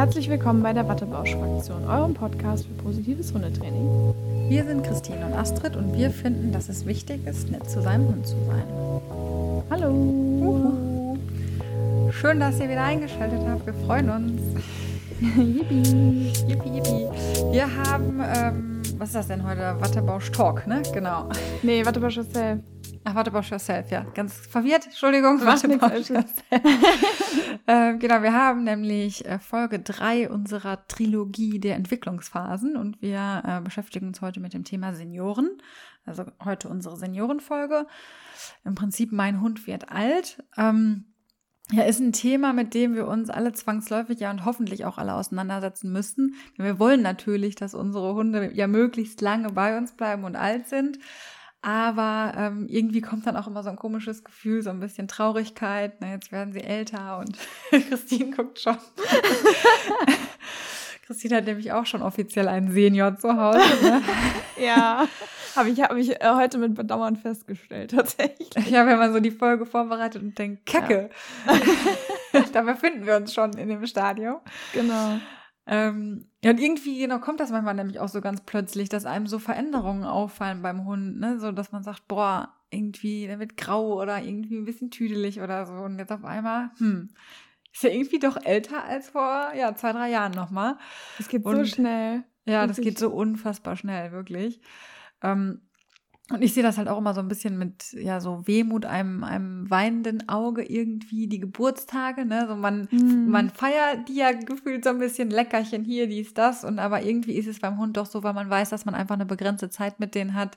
Herzlich willkommen bei der Wattebausch-Fraktion, eurem Podcast für positives Hundetraining. Wir sind Christine und Astrid und wir finden, dass es wichtig ist, nett zu seinem Hund zu sein. Hallo! Uhu. Schön, dass ihr wieder eingeschaltet habt. Wir freuen uns. Yippie! Yippie, yippie. Wir haben, ähm, was ist das denn heute? Wattebausch Talk, ne? Genau. Nee, Wattebausch Yourself. Ach, Wattebausch Yourself, ja. Ganz verwirrt. Entschuldigung. Wattebausch alles Yourself. ähm, genau, wir haben nämlich äh, Folge 3 unserer Trilogie der Entwicklungsphasen und wir äh, beschäftigen uns heute mit dem Thema Senioren. Also heute unsere Seniorenfolge. Im Prinzip mein Hund wird alt. Ähm, ja, ist ein Thema, mit dem wir uns alle zwangsläufig ja und hoffentlich auch alle auseinandersetzen müssen. Denn wir wollen natürlich, dass unsere Hunde ja möglichst lange bei uns bleiben und alt sind. Aber ähm, irgendwie kommt dann auch immer so ein komisches Gefühl, so ein bisschen Traurigkeit. Na, jetzt werden sie älter und Christine guckt schon. Christine hat nämlich auch schon offiziell einen Senior zu Hause. Ne? Ja, habe ich, hab ich äh, heute mit Bedauern festgestellt, tatsächlich. Ja, wenn man so die Folge vorbereitet und denkt, Kacke. da befinden wir uns schon in dem Stadium. Genau. Ähm, ja, und irgendwie genau kommt das manchmal nämlich auch so ganz plötzlich, dass einem so Veränderungen auffallen beim Hund, ne? So, dass man sagt, boah, irgendwie, der wird grau oder irgendwie ein bisschen tüdelig oder so. Und jetzt auf einmal, hm, ist ja irgendwie doch älter als vor, ja, zwei, drei Jahren nochmal. Es geht so Und- schnell. Ja, das geht so unfassbar schnell, wirklich. Ähm, und ich sehe das halt auch immer so ein bisschen mit, ja, so Wehmut, einem, einem weinenden Auge irgendwie, die Geburtstage, ne? So man, Mhm. man feiert die ja gefühlt so ein bisschen Leckerchen hier, dies, das. Und aber irgendwie ist es beim Hund doch so, weil man weiß, dass man einfach eine begrenzte Zeit mit denen hat.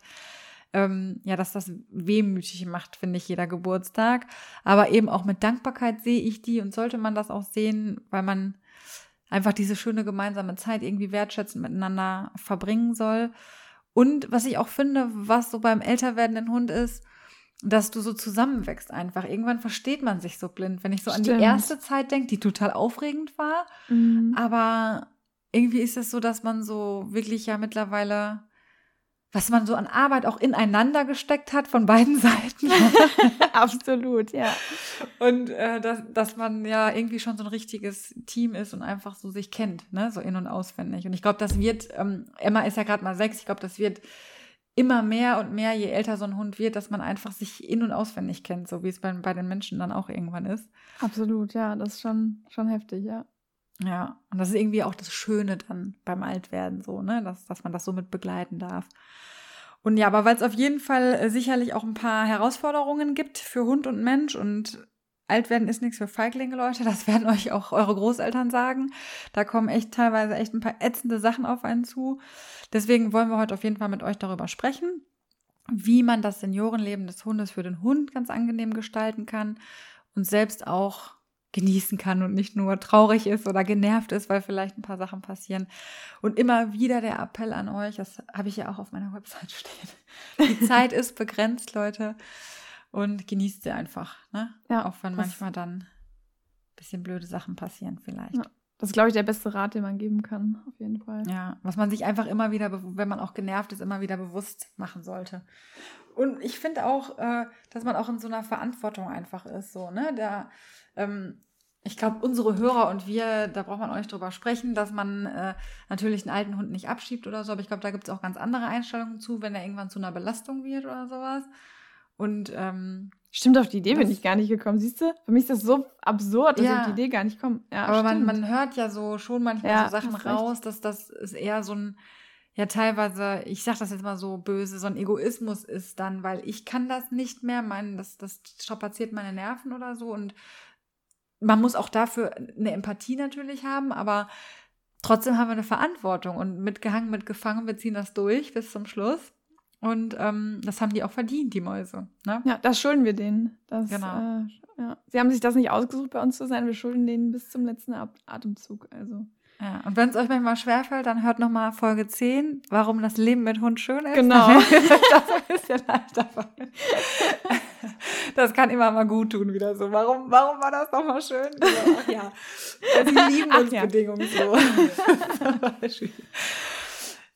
Ähm, ja, dass das wehmütig macht, finde ich, jeder Geburtstag. Aber eben auch mit Dankbarkeit sehe ich die und sollte man das auch sehen, weil man einfach diese schöne gemeinsame Zeit irgendwie wertschätzend miteinander verbringen soll. Und was ich auch finde, was so beim älter werdenden Hund ist, dass du so zusammenwächst einfach. Irgendwann versteht man sich so blind. Wenn ich so an Stimmt. die erste Zeit denke, die total aufregend war, Mhm. aber irgendwie ist es so, dass man so wirklich ja mittlerweile, was man so an Arbeit auch ineinander gesteckt hat von beiden Seiten. Absolut, ja. Und äh, dass, dass man ja irgendwie schon so ein richtiges Team ist und einfach so sich kennt, ne, so in- und auswendig. Und ich glaube, das wird, ähm, Emma ist ja gerade mal sechs, ich glaube, das wird immer mehr und mehr, je älter so ein Hund wird, dass man einfach sich in- und auswendig kennt, so wie es bei, bei den Menschen dann auch irgendwann ist. Absolut, ja. Das ist schon, schon heftig, ja. Ja, und das ist irgendwie auch das Schöne dann beim Altwerden so, ne, dass, dass man das so mit begleiten darf. Und ja, aber weil es auf jeden Fall äh, sicherlich auch ein paar Herausforderungen gibt für Hund und Mensch und Altwerden ist nichts für Feiglinge, Leute, das werden euch auch eure Großeltern sagen. Da kommen echt teilweise echt ein paar ätzende Sachen auf einen zu. Deswegen wollen wir heute auf jeden Fall mit euch darüber sprechen, wie man das Seniorenleben des Hundes für den Hund ganz angenehm gestalten kann und selbst auch genießen kann und nicht nur traurig ist oder genervt ist, weil vielleicht ein paar Sachen passieren. Und immer wieder der Appell an euch, das habe ich ja auch auf meiner Website stehen. Die Zeit ist begrenzt, Leute. Und genießt sie einfach. Ne? Ja, auch wenn manchmal dann ein bisschen blöde Sachen passieren vielleicht. Ja. Das ist, glaube ich, der beste Rat, den man geben kann, auf jeden Fall. Ja, was man sich einfach immer wieder, wenn man auch genervt ist, immer wieder bewusst machen sollte. Und ich finde auch, äh, dass man auch in so einer Verantwortung einfach ist, so, ne? Da, ähm, ich glaube, unsere Hörer und wir, da braucht man auch nicht drüber sprechen, dass man äh, natürlich einen alten Hund nicht abschiebt oder so, aber ich glaube, da gibt es auch ganz andere Einstellungen zu, wenn er irgendwann zu einer Belastung wird oder sowas. Und ähm, Stimmt, auf die Idee bin ich gar nicht gekommen. Siehst du? Für mich ist das so absurd, dass ich Ja. auf die Idee gar nicht komme. Ja, Aber man, man hört ja so schon manchmal Ja, so Sachen raus, dass das ist eher so ein, ja teilweise, ich sag das jetzt mal so böse, so ein Egoismus ist dann, weil ich kann das nicht mehr, mein, das, das strapaziert meine Nerven oder so und man muss auch dafür eine Empathie natürlich haben, aber trotzdem haben wir eine Verantwortung und mitgehangen, mitgefangen, wir ziehen das durch bis zum Schluss und ähm, das haben die auch verdient, die Mäuse. Ne? Ja, das schulden wir denen. Das, Genau. Äh, ja. Sie haben sich das nicht ausgesucht, bei uns zu sein. Wir schulden denen bis zum letzten Ab Atemzug. Also. Ja, und wenn es euch manchmal schwerfällt, dann hört nochmal Folge 10, warum das Leben mit Hund schön ist. Genau. Das ein bisschen leichter fallen. Das kann immer mal gut tun, wieder so. Warum, warum war das nochmal schön? So, ach ja, Weil sie lieben Ach uns ja. bedingungslos. Beispiel.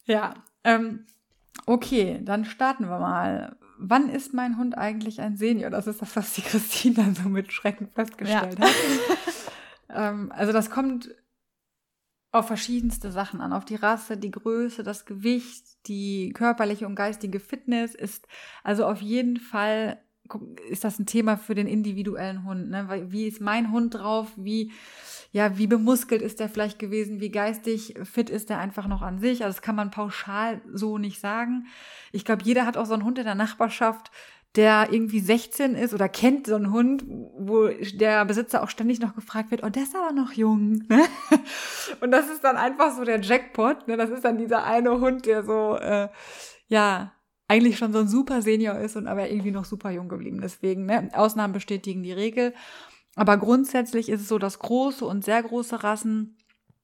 ja, ähm, okay, dann starten wir mal. Wann ist mein Hund eigentlich ein Senior? Das ist das, was die Christine dann so mit Schrecken festgestellt hat. ähm, also das kommt auf verschiedenste Sachen an. Auf die Rasse, die Größe, das Gewicht, die körperliche und geistige Fitness ist also auf jeden Fall ist das ein Thema für den individuellen Hund. Ne? Wie ist mein Hund drauf? Wie, ja, wie bemuskelt ist der vielleicht gewesen? Wie geistig fit ist der einfach noch an sich? Also das kann man pauschal so nicht sagen. Ich glaube, jeder hat auch so einen Hund in der Nachbarschaft, der irgendwie 16 ist oder kennt so einen Hund, wo der Besitzer auch ständig noch gefragt wird, oh, der ist aber noch jung. Ne? Und das ist dann einfach so der Jackpot. Ne? Das ist dann dieser eine Hund, der so, äh, ja, eigentlich schon so ein super Senior ist und aber irgendwie noch super jung geblieben. Deswegen, ne, Ausnahmen bestätigen die Regel. Aber grundsätzlich ist es so, dass große und sehr große Rassen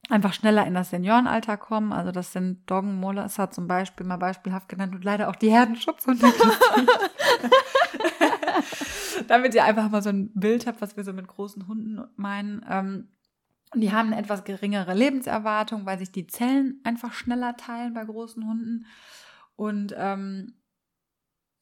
einfach schneller in das Seniorenalter kommen. Also das sind Doggen, Molosser zum Beispiel, mal beispielhaft genannt und leider auch die Herdenschutzhunde. Damit ihr einfach mal so ein Bild habt, was wir so mit großen Hunden meinen. Ähm, die haben eine etwas geringere Lebenserwartung, weil sich die Zellen einfach schneller teilen bei großen Hunden. Und ähm,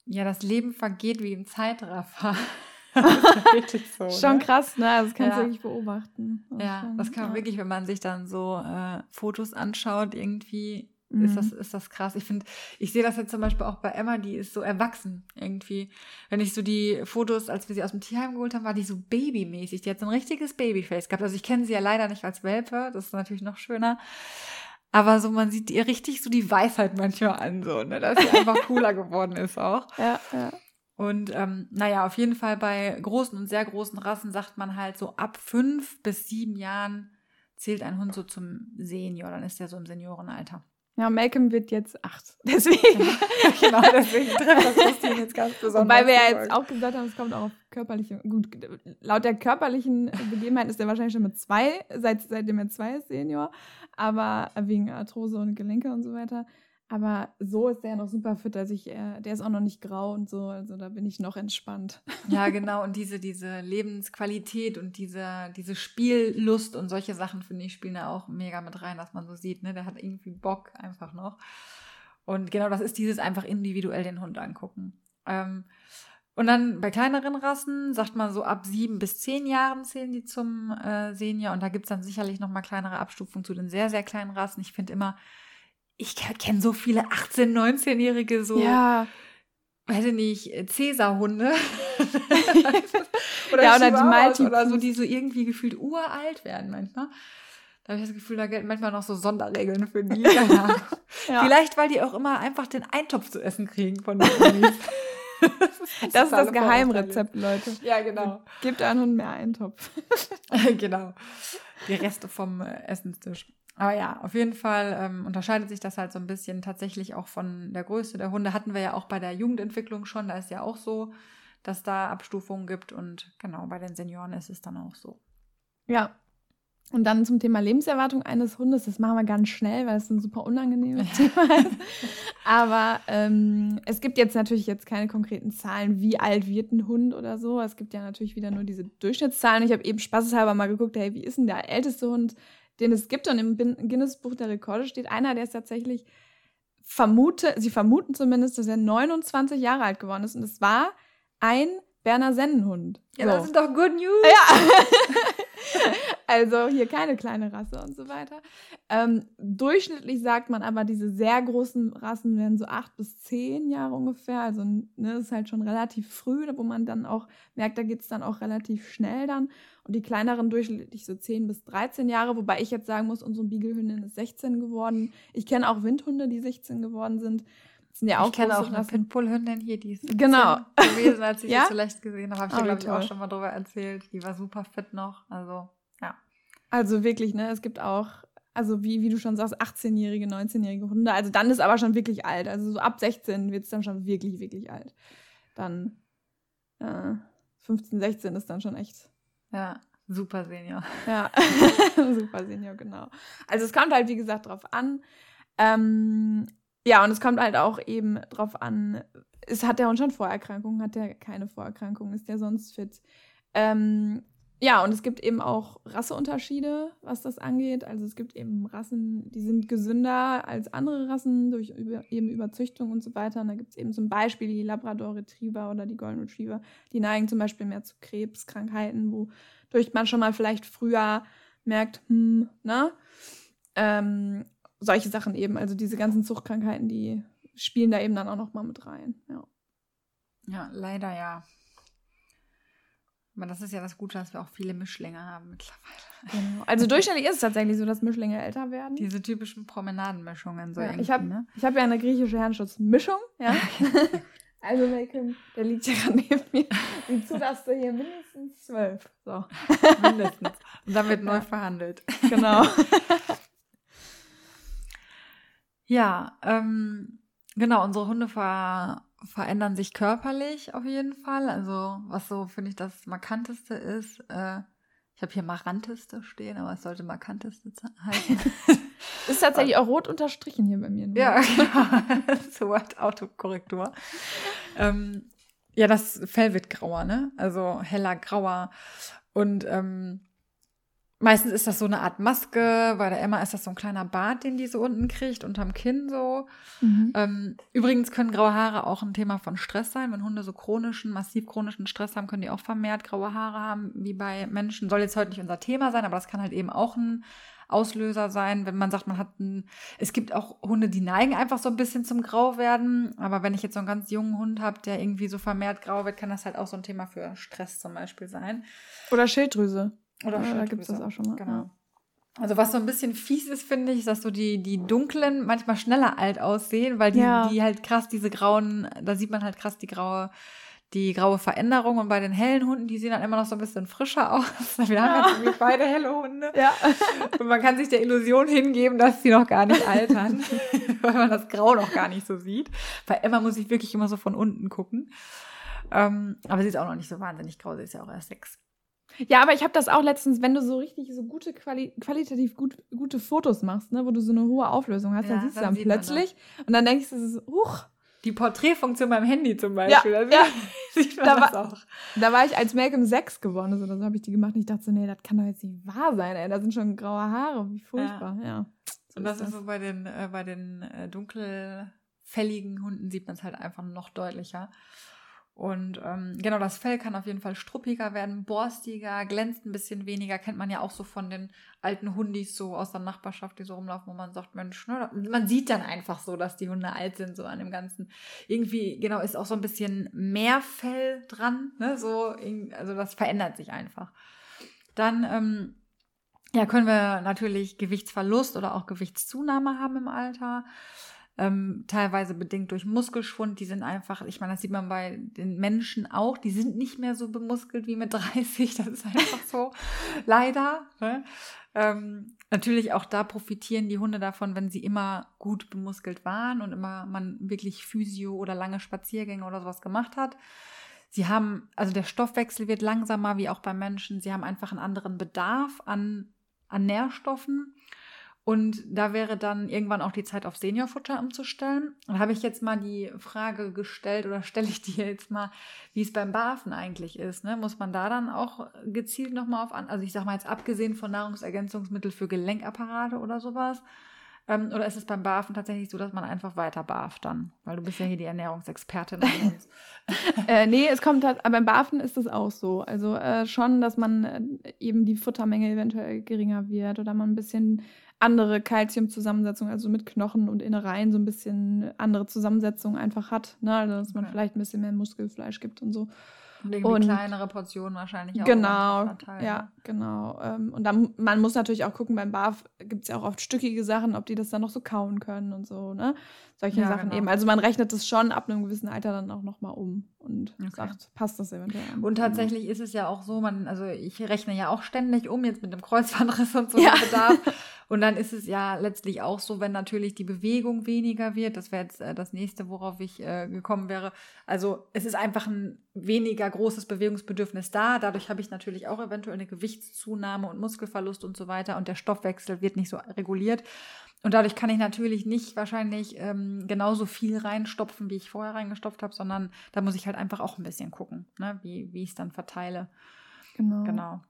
ja, das Leben vergeht wie im Zeitraffer. so, schon ne? krass, ne? Also das kannst ja. du wirklich beobachten. Das ja, schon, das kann man ja. wirklich, wenn man sich dann so äh, Fotos anschaut, irgendwie mhm. ist, das, ist das krass. Ich finde, ich sehe das jetzt zum Beispiel auch bei Emma, die ist so erwachsen irgendwie. Wenn ich so die Fotos, als wir sie aus dem Tierheim geholt haben, war die so babymäßig. Die hat so ein richtiges Babyface gehabt. Also ich kenne sie ja leider nicht als Welpe, das ist natürlich noch schöner. Aber so, man sieht ihr richtig so die Weisheit manchmal an, so, ne, dass sie einfach cooler geworden ist auch. Ja, ja. Und ähm, naja, auf jeden Fall bei großen und sehr großen Rassen sagt man halt so ab fünf bis sieben Jahren zählt ein Hund so zum Senior, dann ist er so im Seniorenalter. Ja, Malcolm wird jetzt acht. Deswegen. genau, deswegen trifft das Christine jetzt ganz besonders. Weil wir ja jetzt auch gesagt haben, es kommt auch auf körperliche. Gut, laut der körperlichen Begebenheit ist er wahrscheinlich schon mit zwei, seit, seitdem er zwei ist, Senior aber wegen Arthrose und Gelenke und so weiter. Aber so ist der noch super fit, dass ich, äh, der ist auch noch nicht grau und so, also da bin ich noch entspannt. Ja, genau. Und diese, diese Lebensqualität und diese, diese Spiellust und solche Sachen, finde ich, spielen da auch mega mit rein, dass man so sieht, ne? Der hat irgendwie Bock einfach noch. Und genau das ist dieses einfach individuell den Hund angucken. Ähm, und dann bei kleineren Rassen sagt man so ab sieben bis zehn Jahren zählen die zum äh, Senior. Und da gibt es dann sicherlich noch mal kleinere Abstufungen zu den sehr, sehr kleinen Rassen. Ich finde immer, ich kenne so viele 18-, 19-Jährige so. Ja. Weiß ich nicht, Cäsar-Hunde. oder ja, oder die Malti oder so, die so irgendwie gefühlt uralt werden manchmal. Da habe ich das Gefühl, da gelten manchmal noch so Sonderregeln für die. ja. Vielleicht, weil die auch immer einfach den Eintopf zu essen kriegen von den Unis. das, das ist das Geheimrezept, Leute. Ja, genau. Gebt einen Hund mehr Eintopf. genau. Die Reste vom äh, Essenstisch. Aber ja, auf jeden Fall ähm, unterscheidet sich das halt so ein bisschen tatsächlich auch von der Größe der Hunde. Hatten wir ja auch bei der Jugendentwicklung schon. Da ist ja auch so, dass da Abstufungen gibt. Und genau, bei den Senioren ist es dann auch so. Ja, und dann zum Thema Lebenserwartung eines Hundes, das machen wir ganz schnell, weil es ein super unangenehmes Thema ist. Aber ähm, es gibt jetzt natürlich jetzt keine konkreten Zahlen, wie alt wird ein Hund oder so. Es gibt ja natürlich wieder nur diese Durchschnittszahlen. Ich habe eben spaßeshalber mal geguckt, hey, wie ist denn der älteste Hund, den es gibt? Und im Guinness-Buch der Rekorde steht einer, der ist tatsächlich vermute, sie vermuten zumindest, dass er 29 Jahre alt geworden ist. Und es war ein Berner Sennenhund. Ja, so. das sind doch good news. Ja. also hier keine kleine Rasse und so weiter. Ähm, durchschnittlich sagt man aber, diese sehr großen Rassen werden so acht bis zehn Jahre ungefähr. Also ne, das ist halt schon relativ früh, wo man dann auch merkt, da geht es dann auch relativ schnell dann. Und die kleineren durchschnittlich so zehn bis 13 Jahre, wobei ich jetzt sagen muss, unsere Beaglehündin ist 16 geworden. Ich kenne auch Windhunde, die 16 geworden sind. Sind ja auch ich kenne auch eine Pitbull-Hündin hier, die ist genau. gewesen, als ich ja? sie zuletzt gesehen habe. Habe ich dir, glaube ich, auch schon mal drüber erzählt. Die war super fit noch. Also, ja. Also wirklich, ne? Es gibt auch, also wie, wie du schon sagst, 18-jährige, 19-jährige Hunde. Also dann ist aber schon wirklich alt. Also so ab 16 wird es dann schon wirklich, wirklich alt. Dann äh, 15, 16 ist dann schon echt. Ja, super Senior. Ja, super Senior, genau. Also es kommt halt, wie gesagt, drauf an. Ähm, ja, und es kommt halt auch eben drauf an, ist, hat der Hund schon Vorerkrankungen, hat der keine Vorerkrankungen, ist der sonst fit? Ähm, ja, und es gibt eben auch Rasseunterschiede, was das angeht. Also es gibt eben Rassen, die sind gesünder als andere Rassen durch über, eben Überzüchtung und so weiter. Und da gibt es eben zum Beispiel die Labrador Retriever oder die Golden Retriever, die neigen zum Beispiel mehr zu Krebskrankheiten, wodurch man schon mal vielleicht früher merkt, hm, ne? Ähm, solche Sachen eben, also diese ganzen Zuchtkrankheiten, die spielen da eben dann auch noch mal mit rein. Ja, ja leider ja. Aber das ist ja das Gute, dass wir auch viele Mischlinge haben mittlerweile. Genau. Also durchschnittlich ist es tatsächlich so, dass Mischlinge älter werden. Diese typischen Promenadenmischungen. So ja, ich habe ne? hab ja eine griechische Herrenschutzmischung. Ja. also Malcolm, der liegt ja gerade neben mir. Zu, dass du hier mindestens zwölf. So. mindestens. Und dann wird neu verhandelt. Genau. Ja, ähm, genau, unsere Hunde ver verändern sich körperlich auf jeden Fall. Also was so, finde ich, das Markanteste ist. Äh, ich habe hier Maranteste stehen, aber es sollte Markanteste heißen. ist tatsächlich auch rot unterstrichen hier bei mir. Nur. Ja, genau. so hat Autokorrektur. Ähm, ja, das Fell wird grauer, ne? Also heller grauer. Und ähm, Meistens ist das so eine Art Maske, bei der Emma ist das so ein kleiner Bart, den die so unten kriegt, unterm Kinn so. Mhm. Ähm, übrigens können graue Haare auch ein Thema von Stress sein. Wenn Hunde so chronischen, massiv chronischen Stress haben, können die auch vermehrt graue Haare haben, wie bei Menschen. Soll jetzt heute nicht unser Thema sein, aber das kann halt eben auch ein Auslöser sein, wenn man sagt, man hat ein, es gibt auch Hunde, die neigen einfach so ein bisschen zum Grau werden, aber wenn ich jetzt so einen ganz jungen Hund habe, der irgendwie so vermehrt grau wird, kann das halt auch so ein Thema für Stress zum Beispiel sein. Oder Schilddrüse. Oder ja, da gibt es das auch schon mal. Genau. Also was so ein bisschen fies ist, finde ich, ist, dass so die, die dunklen manchmal schneller alt aussehen, weil die, ja. die halt krass diese grauen, da sieht man halt krass die graue, die graue Veränderung. Und bei den hellen Hunden, die sehen dann immer noch so ein bisschen frischer aus. Wir ja. haben jetzt beide helle Hunde. Ja. Und man kann sich der Illusion hingeben, dass sie noch gar nicht altern, weil man das Grau noch gar nicht so sieht. Bei Emma muss ich wirklich immer so von unten gucken. Ähm, aber sie ist auch noch nicht so wahnsinnig grau, sie ist ja auch erst sechs. Ja, aber ich habe das auch letztens, wenn du so richtig so gute Quali qualitativ gut, gute Fotos machst, ne, wo du so eine hohe Auflösung hast, ja, dann siehst dann du dann plötzlich und dann denkst du, so, huch. Die Porträtfunktion beim Handy zum Beispiel. Ja, also ja. sieht man da das war, auch. Da war ich als Malcolm 6 geworden ist oder so, habe ich die gemacht und ich dachte so, nee, das kann doch jetzt nicht wahr sein, ey. Da sind schon graue Haare, wie furchtbar, ja. ja. So und das ist, das. so bei den, äh, bei den äh, dunkelfälligen Hunden sieht man es halt einfach noch deutlicher. Und ähm, genau, das Fell kann auf jeden Fall struppiger werden, borstiger, glänzt ein bisschen weniger. Kennt man ja auch so von den alten Hundis so aus der Nachbarschaft, die so rumlaufen, wo man sagt, Mensch, ne, man sieht dann einfach so, dass die Hunde alt sind, so an dem Ganzen. Irgendwie, genau, ist auch so ein bisschen mehr Fell dran, ne, so, also das verändert sich einfach. Dann, ähm, ja, können wir natürlich Gewichtsverlust oder auch Gewichtszunahme haben im Alter ähm, teilweise bedingt durch Muskelschwund. Die sind einfach, ich meine, das sieht man bei den Menschen auch, die sind nicht mehr so bemuskelt wie mit 30. Das ist einfach so, leider. Ne? Ähm, natürlich auch da profitieren die Hunde davon, wenn sie immer gut bemuskelt waren und immer man wirklich Physio oder lange Spaziergänge oder sowas gemacht hat. Sie haben, also der Stoffwechsel wird langsamer wie auch beim Menschen. Sie haben einfach einen anderen Bedarf an, an Nährstoffen. Und da wäre dann irgendwann auch die Zeit auf Seniorfutter umzustellen. Da habe ich jetzt mal die Frage gestellt oder stelle ich dir jetzt mal, wie es beim Barfen eigentlich ist. Ne? Muss man da dann auch gezielt nochmal auf an, also ich sage mal jetzt abgesehen von Nahrungsergänzungsmittel für Gelenkapparate oder sowas, ähm, oder ist es beim Barfen tatsächlich so, dass man einfach weiter barft dann? Weil du bist ja hier die Ernährungsexpertin. äh, nee, es kommt halt, aber beim Barfen ist es auch so. Also äh, schon, dass man äh, eben die Futtermenge eventuell geringer wird oder man ein bisschen andere Kalziumzusammensetzung, also mit Knochen und Innereien so ein bisschen andere Zusammensetzung einfach hat. Ne? Also, dass man okay. vielleicht ein bisschen mehr Muskelfleisch gibt und so. Und irgendwie und, kleinere Portionen wahrscheinlich auch. Genau, ja, genau. Ähm, und dann, man muss natürlich auch gucken, beim BAF gibt es ja auch oft stückige Sachen, ob die das dann noch so kauen können und so, ne? Solche ja, Sachen genau. eben. Also man rechnet das schon ab einem gewissen Alter dann auch nochmal um und okay. sagt, passt das eventuell an. Und tatsächlich ist es ja auch so, man, also ich rechne ja auch ständig um, jetzt mit dem Kreuzbandriss und so ja. Bedarf. Und dann ist es ja letztlich auch so, wenn natürlich die Bewegung weniger wird, das wäre jetzt äh, das nächste, worauf ich äh, gekommen wäre. Also es ist einfach ein weniger großes Bewegungsbedürfnis da. Dadurch habe ich natürlich auch eventuell eine Gewichtszunahme und Muskelverlust und so weiter. Und der Stoffwechsel wird nicht so reguliert. Und dadurch kann ich natürlich nicht wahrscheinlich ähm, genauso viel reinstopfen, wie ich vorher reingestopft habe, sondern da muss ich halt einfach auch ein bisschen gucken, ne, wie, wie ich es dann verteile. Genau. Genau.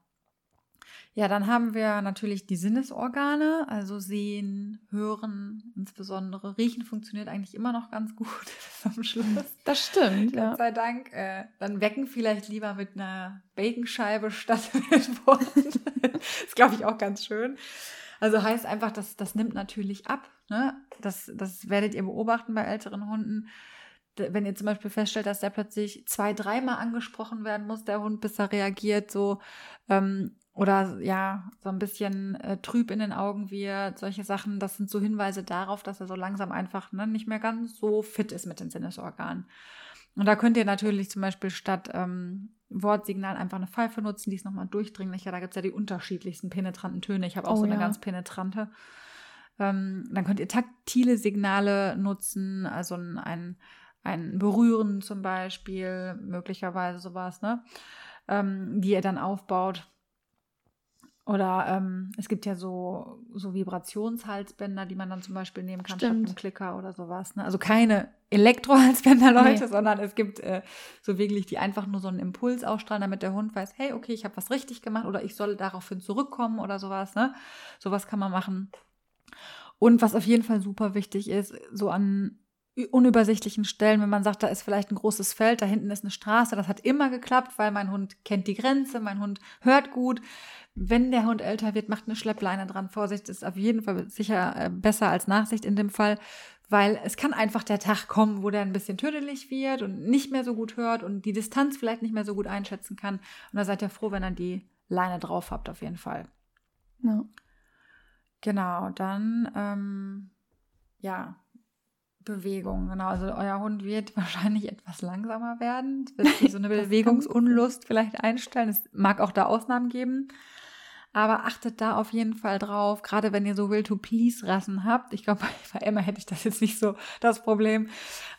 Ja, dann haben wir natürlich die Sinnesorgane, also sehen, hören, insbesondere riechen funktioniert eigentlich immer noch ganz gut am Schluss. Das stimmt. Gott sei Dank. Äh, dann wecken vielleicht lieber mit einer Baconscheibe statt mit Worten. ist, glaube ich, auch ganz schön. Also heißt einfach, dass das nimmt natürlich ab. Ne? Das, das werdet ihr beobachten bei älteren Hunden. Wenn ihr zum Beispiel feststellt, dass der plötzlich zwei, dreimal angesprochen werden muss, der Hund, bis er reagiert, so ähm, oder ja, so ein bisschen äh, trüb in den Augen wird, solche Sachen, das sind so Hinweise darauf, dass er so langsam einfach ne, nicht mehr ganz so fit ist mit den Sinnesorganen. Und da könnt ihr natürlich zum Beispiel statt ähm, Wortsignal einfach eine Pfeife nutzen, die ist nochmal durchdringlicher. Da gibt es ja die unterschiedlichsten penetranten Töne. Ich habe auch oh, so eine ja. ganz penetrante. Ähm, dann könnt ihr taktile Signale nutzen, also ein, ein Berühren zum Beispiel, möglicherweise sowas, ne? Ähm, die ihr dann aufbaut. Oder ähm, es gibt ja so, so Vibrationshalsbänder, die man dann zum Beispiel nehmen kann, Stimmt. statt einem Klicker oder sowas. Ne? Also keine Elektrohalsbänder, Leute, nee. sondern es gibt äh, so wirklich, die einfach nur so einen Impuls ausstrahlen, damit der Hund weiß, hey, okay, ich habe was richtig gemacht oder ich soll daraufhin zurückkommen oder sowas. Ne? Sowas kann man machen. Und was auf jeden Fall super wichtig ist, so an unübersichtlichen Stellen, wenn man sagt, da ist vielleicht ein großes Feld, da hinten ist eine Straße, das hat immer geklappt, weil mein Hund kennt die Grenze, mein Hund hört gut. Wenn der Hund älter wird, macht eine Schleppleine dran. Vorsicht ist auf jeden Fall sicher äh, besser als Nachsicht in dem Fall, weil es kann einfach der Tag kommen, wo der ein bisschen tödlich wird und nicht mehr so gut hört und die Distanz vielleicht nicht mehr so gut einschätzen kann. Und da seid ihr froh, wenn ihr die Leine drauf habt, auf jeden Fall. Ja. Genau, dann, ähm, ja, Bewegung, genau. Also euer Hund wird wahrscheinlich etwas langsamer werden. Wird so eine Bewegungsunlust vielleicht einstellen. Es mag auch da Ausnahmen geben. Aber achtet da auf jeden Fall drauf, gerade wenn ihr so Will-to-Please-Rassen habt. Ich glaube, bei Emma hätte ich das jetzt nicht so das Problem.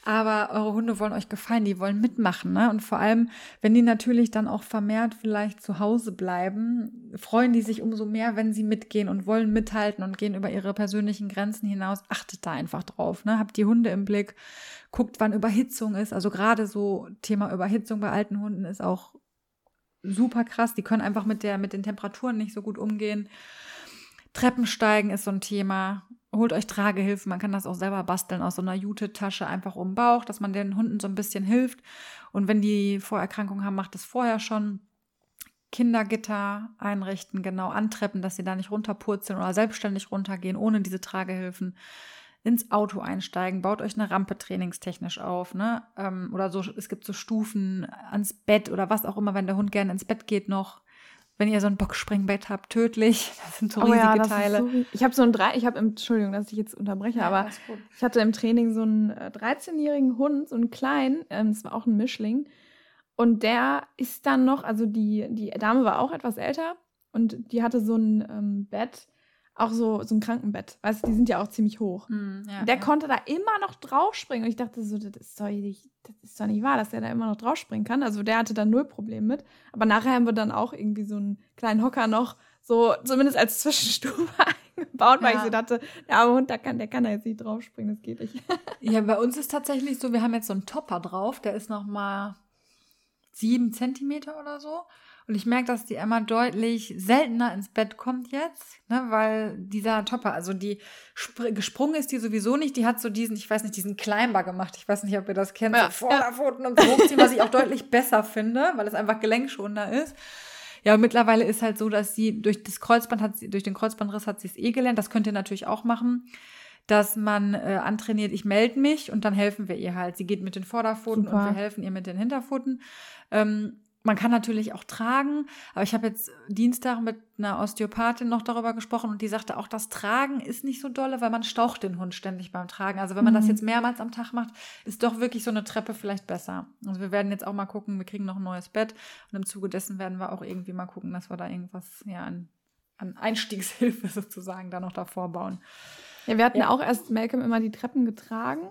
Aber eure Hunde wollen euch gefallen, die wollen mitmachen. Ne? Und vor allem, wenn die natürlich dann auch vermehrt vielleicht zu Hause bleiben, freuen die sich umso mehr, wenn sie mitgehen und wollen mithalten und gehen über ihre persönlichen Grenzen hinaus. Achtet da einfach drauf. Ne? Habt die Hunde im Blick, guckt, wann Überhitzung ist. Also gerade so Thema Überhitzung bei alten Hunden ist auch super krass. Die können einfach mit, der, mit den Temperaturen nicht so gut umgehen. Treppensteigen ist so ein Thema. Holt euch Tragehilfen. Man kann das auch selber basteln aus so einer Jute-Tasche einfach um den Bauch, dass man den Hunden so ein bisschen hilft. Und wenn die Vorerkrankungen haben, macht es vorher schon. Kindergitter einrichten, genau antreppen, dass sie da nicht runterpurzeln oder selbstständig runtergehen, ohne diese Tragehilfen ins Auto einsteigen, baut euch eine Rampe trainingstechnisch auf, ne? Ähm, oder so, es gibt so Stufen ans Bett oder was auch immer, wenn der Hund gerne ins Bett geht noch. Wenn ihr so ein Boxspringbett habt, tödlich. Das sind so oh riesige ja, Teile. So, ich habe so ein drei, ich habe Entschuldigung, dass ich jetzt unterbreche, ja, aber ich hatte im Training so einen 13-jährigen äh, Hund, so einen kleinen, ähm, das war auch ein Mischling. Und der ist dann noch, also die, die Dame war auch etwas älter und die hatte so ein ähm, Bett, auch so, so ein Krankenbett. Weißt du, die sind ja auch ziemlich hoch. Mm, ja, der ja. konnte da immer noch draufspringen. Und ich dachte so, das ist, doch nicht, das ist doch nicht wahr, dass der da immer noch draufspringen kann. Also der hatte da null Problem mit. Aber nachher haben wir dann auch irgendwie so einen kleinen Hocker noch, so zumindest als Zwischenstufe eingebaut, weil ja. ich so dachte, der arme Hund, der kann, der kann da jetzt nicht draufspringen, das geht nicht. ja, bei uns ist tatsächlich so, wir haben jetzt so einen Topper drauf, der ist noch mal sieben Zentimeter oder so. Und ich merke, dass die Emma deutlich seltener ins Bett kommt jetzt, ne, weil dieser Topper, also die gesprungen ist die sowieso nicht, die hat so diesen, ich weiß nicht, diesen Climber gemacht. Ich weiß nicht, ob ihr das kennt, ja. so Vorderpfoten und so hochziehen, was ich auch deutlich besser finde, weil es einfach gelenkschonender ist. Ja, und mittlerweile ist halt so, dass sie durch das Kreuzband hat sie, durch den Kreuzbandriss hat sie es eh gelernt. Das könnt ihr natürlich auch machen dass man äh, antrainiert, ich melde mich und dann helfen wir ihr halt. Sie geht mit den Vorderpfoten Super. und wir helfen ihr mit den Hinterpfoten. Ähm, man kann natürlich auch tragen, aber ich habe jetzt Dienstag mit einer Osteopathin noch darüber gesprochen und die sagte auch, das Tragen ist nicht so dolle, weil man staucht den Hund ständig beim Tragen. Also wenn man mhm. das jetzt mehrmals am Tag macht, ist doch wirklich so eine Treppe vielleicht besser. Also wir werden jetzt auch mal gucken, wir kriegen noch ein neues Bett und im Zuge dessen werden wir auch irgendwie mal gucken, dass wir da irgendwas ja an, an Einstiegshilfe sozusagen da noch davor bauen. Ja, wir hatten ja. auch erst Malcolm immer die Treppen getragen,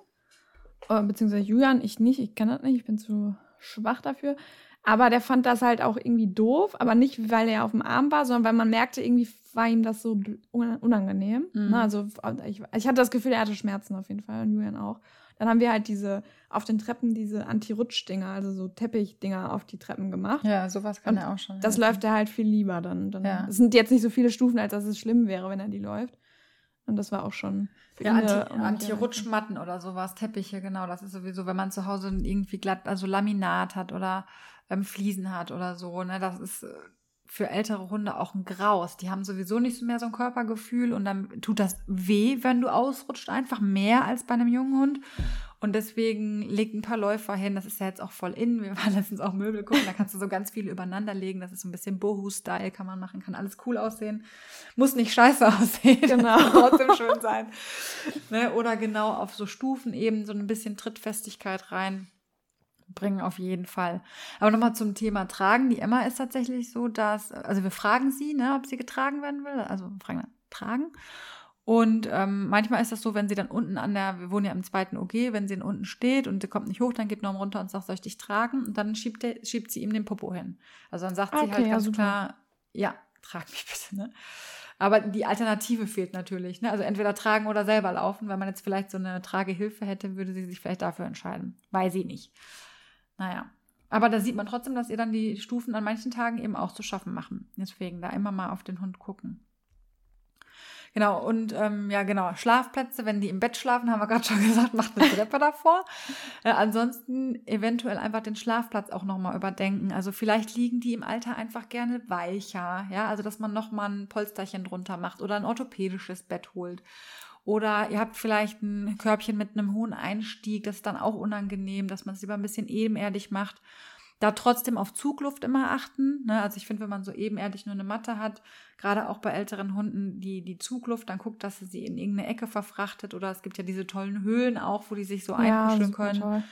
äh, beziehungsweise Julian, ich nicht, ich kann das nicht, ich bin zu schwach dafür. Aber der fand das halt auch irgendwie doof, aber nicht, weil er auf dem Arm war, sondern weil man merkte, irgendwie war ihm das so unangenehm. Mhm. Ne? Also ich, ich, hatte das Gefühl, er hatte Schmerzen auf jeden Fall und Julian auch. Dann haben wir halt diese, auf den Treppen diese Anti-Rutsch-Dinger, also so Teppichdinger auf die Treppen gemacht. Ja, sowas kann und er auch schon. Das helfen. läuft er halt viel lieber dann. dann ja. Es sind jetzt nicht so viele Stufen, als dass es schlimm wäre, wenn er die läuft. Und das war auch schon. Ja, Anti-Rutschmatten Anti oder sowas, Teppiche, genau. Das ist sowieso, wenn man zu Hause irgendwie glatt, also Laminat hat oder ähm, Fliesen hat oder so. Ne? Das ist äh, für ältere Hunde auch ein Graus. Die haben sowieso nicht mehr so ein Körpergefühl und dann tut das weh, wenn du ausrutscht, einfach mehr als bei einem jungen Hund. Und deswegen legt ein paar Läufer hin. Das ist ja jetzt auch voll in. Wir waren letztens auch Möbel gucken. Da kannst du so ganz viele übereinander legen. Das ist so ein bisschen Bohu-Style, kann man machen, kann alles cool aussehen. Muss nicht scheiße aussehen. Genau. trotzdem schön sein. Ne? Oder genau auf so Stufen eben so ein bisschen Trittfestigkeit rein bringen auf jeden Fall. Aber nochmal zum Thema Tragen. Die Emma ist tatsächlich so, dass, also wir fragen sie, ne, ob sie getragen werden will. Also fragen tragen. Und ähm, manchmal ist das so, wenn sie dann unten an der, wir wohnen ja im zweiten OG, wenn sie dann unten steht und sie kommt nicht hoch, dann geht Norm runter und sagt, soll ich dich tragen? Und dann schiebt, der, schiebt sie ihm den Popo hin. Also dann sagt okay, sie halt ganz ja, klar, ja, trag mich bitte, ne? Aber die Alternative fehlt natürlich. Ne? Also entweder tragen oder selber laufen. Wenn man jetzt vielleicht so eine Tragehilfe hätte, würde sie sich vielleicht dafür entscheiden. Weiß sie nicht. Naja. Aber da sieht man trotzdem, dass ihr dann die Stufen an manchen Tagen eben auch zu schaffen machen. Deswegen da immer mal auf den Hund gucken. Genau, und ähm, ja, genau, Schlafplätze, wenn die im Bett schlafen, haben wir gerade schon gesagt, macht eine Treppe davor. Äh, ansonsten eventuell einfach den Schlafplatz auch nochmal überdenken. Also vielleicht liegen die im Alter einfach gerne weicher, ja, also dass man nochmal ein Polsterchen drunter macht oder ein orthopädisches Bett holt. Oder ihr habt vielleicht ein Körbchen mit einem hohen Einstieg, das ist dann auch unangenehm, dass man es lieber ein bisschen ebenerdig macht. Da trotzdem auf Zugluft immer achten. Ne? Also ich finde, wenn man so ebenerdig nur eine Matte hat, gerade auch bei älteren Hunden, die, die Zugluft, dann guckt, dass sie sie in irgendeine Ecke verfrachtet. Oder es gibt ja diese tollen Höhlen auch, wo die sich so ja, einkuscheln können.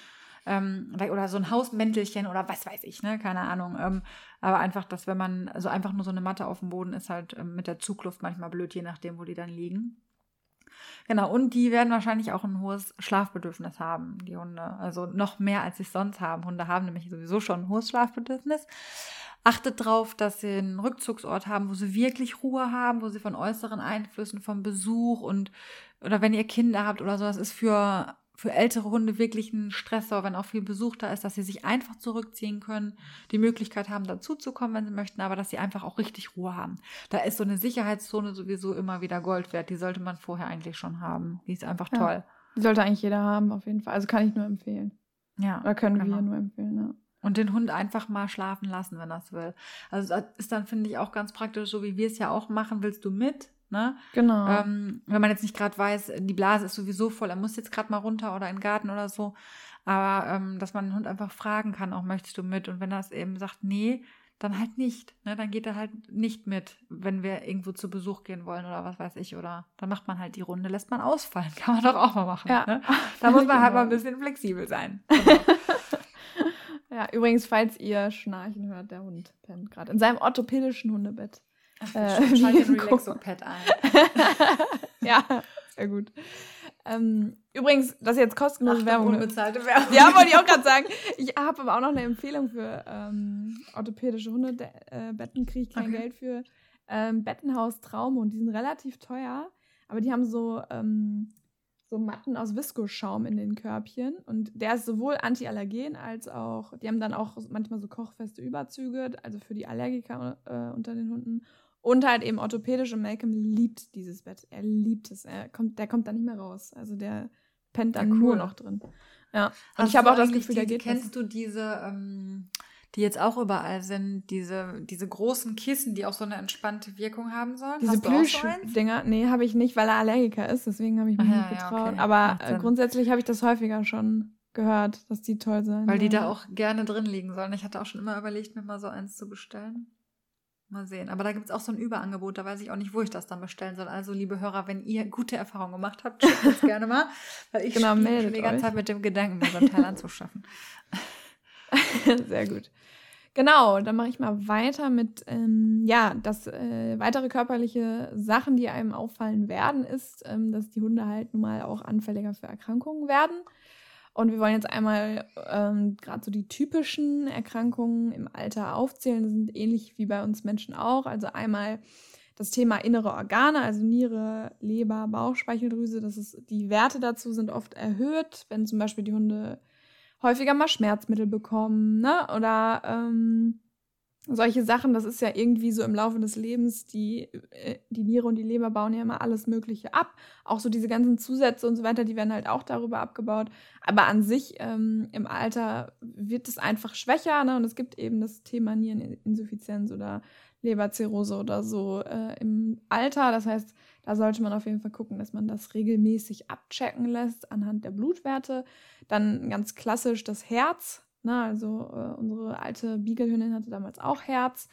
Ähm, oder so ein Hausmäntelchen oder was weiß ich, ne? Keine Ahnung. Ähm, aber einfach, dass wenn man, also einfach nur so eine Matte auf dem Boden ist halt ähm, mit der Zugluft manchmal blöd, je nachdem, wo die dann liegen. Genau, und die werden wahrscheinlich auch ein hohes Schlafbedürfnis haben, die Hunde. Also noch mehr, als sie sonst haben. Hunde haben nämlich sowieso schon ein hohes Schlafbedürfnis. Achtet darauf, dass sie einen Rückzugsort haben, wo sie wirklich Ruhe haben, wo sie von äußeren Einflüssen, vom Besuch und oder wenn ihr Kinder habt oder so, das ist für für ältere Hunde wirklich ein Stressor, wenn auch viel Besuch da ist, dass sie sich einfach zurückziehen können, die Möglichkeit haben, dazuzukommen, wenn sie möchten, aber dass sie einfach auch richtig Ruhe haben. Da ist so eine Sicherheitszone sowieso immer wieder Gold wert. Die sollte man vorher eigentlich schon haben. Die ist einfach ja. toll. Die sollte eigentlich jeder haben, auf jeden Fall. Also kann ich nur empfehlen. Ja. Oder können genau. wir nur empfehlen, ja. Und den Hund einfach mal schlafen lassen, wenn er es will. Also das ist dann, finde ich, auch ganz praktisch, so wie wir es ja auch machen. Willst du mit? Ne? Genau. Ähm, wenn man jetzt nicht gerade weiß, die Blase ist sowieso voll, er muss jetzt gerade mal runter oder in den Garten oder so. Aber ähm, dass man den Hund einfach fragen kann, auch möchtest du mit? Und wenn er es eben sagt, nee, dann halt nicht. Ne? Dann geht er halt nicht mit, wenn wir irgendwo zu Besuch gehen wollen oder was weiß ich. Oder dann macht man halt die Runde, lässt man ausfallen. Kann man doch auch mal machen. Ja. Ne? Da muss man halt mal ein bisschen flexibel sein. Genau. ja, übrigens, falls ihr Schnarchen hört, der Hund pennt gerade in seinem orthopädischen Hundebett. Äh, Schalte den Relaxo-Pad ein. ja, sehr gut. Ähm, übrigens, das ist jetzt kostenlose Ach, Werbung. Ne? Unbezahlte Werbung. Ja, wollte ich auch gerade sagen. Ich habe aber auch noch eine Empfehlung für ähm, orthopädische Hundebetten, äh, kriege ich kein okay. Geld für. Ähm, Bettenhaus Traum und die sind relativ teuer, aber die haben so, ähm, so Matten aus Viskoschaum in den Körbchen und der ist sowohl antiallergen als auch, die haben dann auch manchmal so kochfeste Überzüge, also für die Allergiker äh, unter den Hunden und halt eben orthopädisch und Malcolm liebt dieses Bett. Er liebt es. Er kommt, der kommt da nicht mehr raus. Also der pennt da ja, cool. nur noch drin. Ja. Und ich habe auch das Gefühl, die, der geht. Kennst was. du diese, ähm, die jetzt auch überall sind, diese, diese großen Kissen, die auch so eine entspannte Wirkung haben sollen? Diese Plüsch-Dinger? Nee, habe ich nicht, weil er Allergiker ist. Deswegen habe ich mich Ach, nicht getraut. Ja, okay. Aber äh, grundsätzlich habe ich das häufiger schon gehört, dass die toll sind. Weil die da auch gerne drin liegen sollen. Ich hatte auch schon immer überlegt, mir mal so eins zu bestellen. Mal sehen. Aber da gibt es auch so ein Überangebot, da weiß ich auch nicht, wo ich das dann bestellen soll. Also, liebe Hörer, wenn ihr gute Erfahrungen gemacht habt, schickt uns gerne mal. Weil ich genau, spiele schon die ganze euch. Zeit mit dem Gedanken, mir so ein Teil anzuschaffen. Sehr gut. Genau, dann mache ich mal weiter mit, ähm, ja, dass äh, weitere körperliche Sachen, die einem auffallen werden, ist, ähm, dass die Hunde halt nun mal auch anfälliger für Erkrankungen werden. Und wir wollen jetzt einmal ähm, gerade so die typischen Erkrankungen im Alter aufzählen. Das sind ähnlich wie bei uns Menschen auch. Also einmal das Thema innere Organe, also Niere, Leber, Bauchspeicheldrüse. Das ist, die Werte dazu sind oft erhöht, wenn zum Beispiel die Hunde häufiger mal Schmerzmittel bekommen, ne? Oder ähm, solche Sachen, das ist ja irgendwie so im Laufe des Lebens, die, äh, die Niere und die Leber bauen ja immer alles Mögliche ab. Auch so diese ganzen Zusätze und so weiter, die werden halt auch darüber abgebaut. Aber an sich ähm, im Alter wird es einfach schwächer ne? und es gibt eben das Thema Niereninsuffizienz oder Leberzirrhose oder so äh, im Alter. Das heißt, da sollte man auf jeden Fall gucken, dass man das regelmäßig abchecken lässt anhand der Blutwerte. Dann ganz klassisch das Herz. Ne? Also äh, unsere alte Beaglehündin hatte damals auch Herz.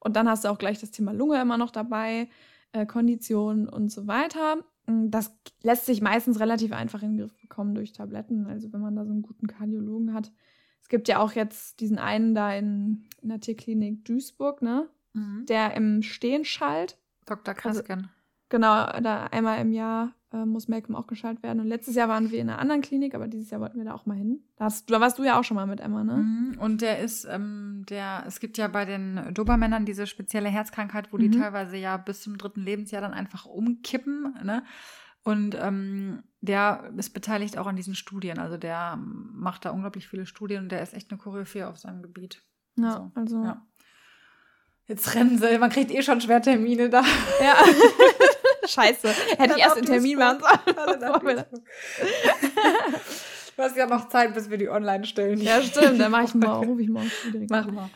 Und dann hast du auch gleich das Thema Lunge immer noch dabei, äh, Kondition und so weiter. Hm, das lässt sich meistens relativ einfach in den Griff bekommen durch Tabletten. Also wenn man da so einen guten Kardiologen hat. Es gibt ja auch jetzt diesen einen da in, in der Tierklinik Duisburg, ne? Mhm. Der im Stehen schallt. Dr. Krasken. Also, genau, da einmal im Jahr äh, muss Malcolm auch geschaltet werden. Und letztes Jahr waren wir in einer anderen Klinik, aber dieses Jahr wollten wir da auch mal hin. Da, hast, da warst du ja auch schon mal mit Emma, ne? Mhm. Und der ist, ähm, der, es gibt ja bei den Dobermännern diese spezielle Herzkrankheit, wo mhm. die teilweise ja bis zum dritten Lebensjahr dann einfach umkippen, ne? Und ähm, der ist beteiligt auch an diesen Studien. Also der macht da unglaublich viele Studien und der ist echt eine Koryphäe auf seinem Gebiet. Ja, also. also ja. Jetzt rennen sie, man kriegt eh schon Schwertermine da. Ja. Scheiße. Hätte ich erst einen Termin machen sollen. Du hast ja noch Zeit, bis wir die online stellen. Ja, stimmt. Dann mache ich mal, rufe ich morgen direkt. Mach mal.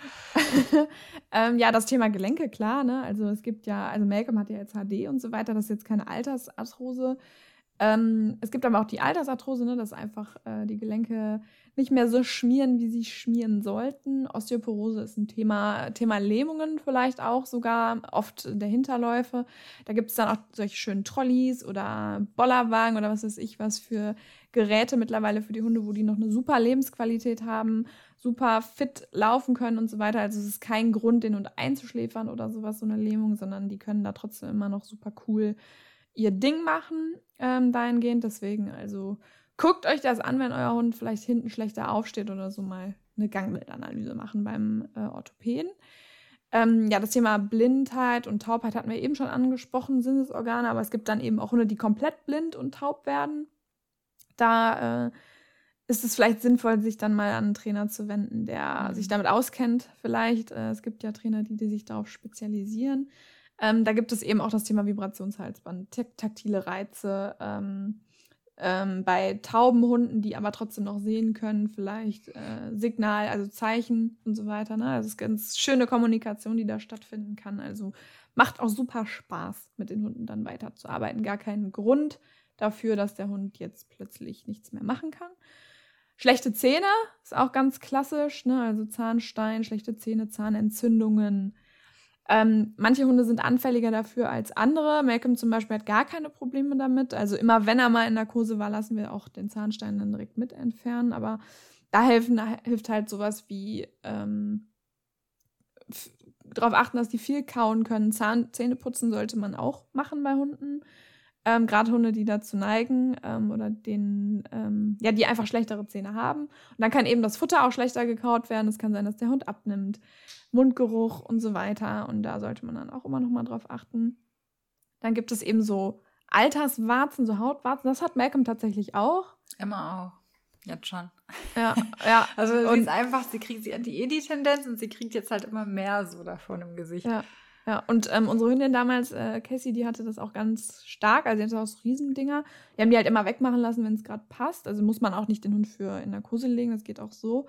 ähm, ja, das Thema Gelenke, klar. Ne? Also es gibt ja, also Malcolm hat ja jetzt HD und so weiter. Das ist jetzt keine Altersarthrose. Ähm, es gibt aber auch die Altersarthrose, ne? dass einfach äh, die Gelenke nicht mehr so schmieren, wie sie schmieren sollten. Osteoporose ist ein Thema, Thema Lähmungen vielleicht auch sogar, oft der Hinterläufe. Da gibt es dann auch solche schönen Trolleys oder Bollerwagen oder was weiß ich was für Geräte mittlerweile für die Hunde, wo die noch eine super Lebensqualität haben, super fit laufen können und so weiter. Also es ist kein Grund, den Hund einzuschläfern oder sowas, so eine Lähmung, sondern die können da trotzdem immer noch super cool ihr Ding machen ähm, dahingehend. Deswegen also Guckt euch das an, wenn euer Hund vielleicht hinten schlechter aufsteht oder so mal eine Gangbildanalyse machen beim äh, Orthopäden. Ähm, ja, das Thema Blindheit und Taubheit hatten wir eben schon angesprochen, Sinnesorgane, aber es gibt dann eben auch Hunde, die komplett blind und taub werden. Da äh, ist es vielleicht sinnvoll, sich dann mal an einen Trainer zu wenden, der mhm. sich damit auskennt, vielleicht. Äh, es gibt ja Trainer, die, die sich darauf spezialisieren. Ähm, da gibt es eben auch das Thema Vibrationshalsband, taktile Reize. Ähm, ähm, bei tauben Hunden, die aber trotzdem noch sehen können, vielleicht äh, Signal, also Zeichen und so weiter. Ne? Also es ist ganz schöne Kommunikation, die da stattfinden kann. Also macht auch super Spaß, mit den Hunden dann weiterzuarbeiten. Gar keinen Grund dafür, dass der Hund jetzt plötzlich nichts mehr machen kann. Schlechte Zähne ist auch ganz klassisch, ne? also Zahnstein, schlechte Zähne, Zahnentzündungen, ähm, manche Hunde sind anfälliger dafür als andere. Malcolm zum Beispiel hat gar keine Probleme damit. Also immer wenn er mal in Narkose war, lassen wir auch den Zahnstein dann direkt mit entfernen. Aber da, helfen, hilft halt sowas wie ähm, darauf achten, dass die viel kauen können. Zahn, Zähne putzen sollte man auch machen bei Hunden. Ähm, Gerade Hunde, die dazu neigen ähm, oder den, ähm, ja, die einfach schlechtere Zähne haben. Und dann kann eben das Futter auch schlechter gekaut werden. Es kann sein, dass der Hund abnimmt. Mundgeruch und so weiter. Und da sollte man dann auch immer noch mal drauf achten. Dann gibt es eben so Alterswarzen, so Hautwarzen. Das hat Malcolm tatsächlich auch. Immer auch. Jetzt schon. Ja, ja. Also sie und, ist einfach, sie kriegt sie die eh die Tendenz und sie kriegt jetzt halt immer mehr so davon im Gesicht. Ja. Ja, und ähm, unsere Hündin damals, äh, Cassie, die hatte das auch ganz stark. Also, sie hatte auch so Riesendinger. Wir haben die halt immer wegmachen lassen, wenn es gerade passt. Also, muss man auch nicht den Hund für in Narkose legen, das geht auch so.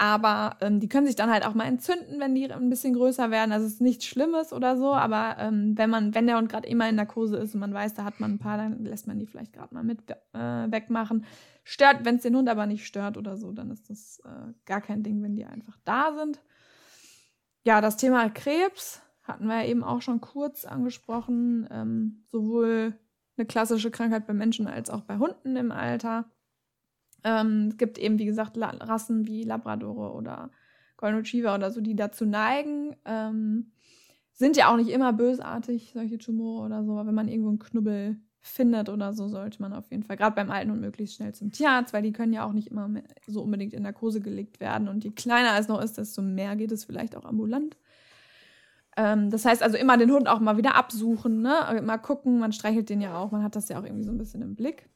Aber ähm, die können sich dann halt auch mal entzünden, wenn die ein bisschen größer werden. Also es ist nichts Schlimmes oder so, aber ähm, wenn man, wenn der Hund gerade immer in Narkose ist und man weiß, da hat man ein paar, dann lässt man die vielleicht gerade mal mit äh, wegmachen. Stört, wenn es den Hund aber nicht stört oder so, dann ist das äh, gar kein Ding, wenn die einfach da sind. Ja, das Thema Krebs hatten wir ja eben auch schon kurz angesprochen. Ähm, sowohl eine klassische Krankheit bei Menschen als auch bei Hunden im Alter. Ähm, es gibt eben, wie gesagt, La Rassen wie Labradore oder Golden Retriever oder so, die dazu neigen. Ähm, sind ja auch nicht immer bösartig, solche Tumore oder so. Aber wenn man irgendwo einen Knubbel findet oder so, sollte man auf jeden Fall, gerade beim alten und möglichst schnell zum Tierarzt, weil die können ja auch nicht immer so unbedingt in Narkose gelegt werden. Und je kleiner es noch ist, desto mehr geht es vielleicht auch ambulant. Ähm, das heißt also immer den Hund auch mal wieder absuchen, ne? Mal gucken, man streichelt den ja auch, man hat das ja auch irgendwie so ein bisschen im Blick.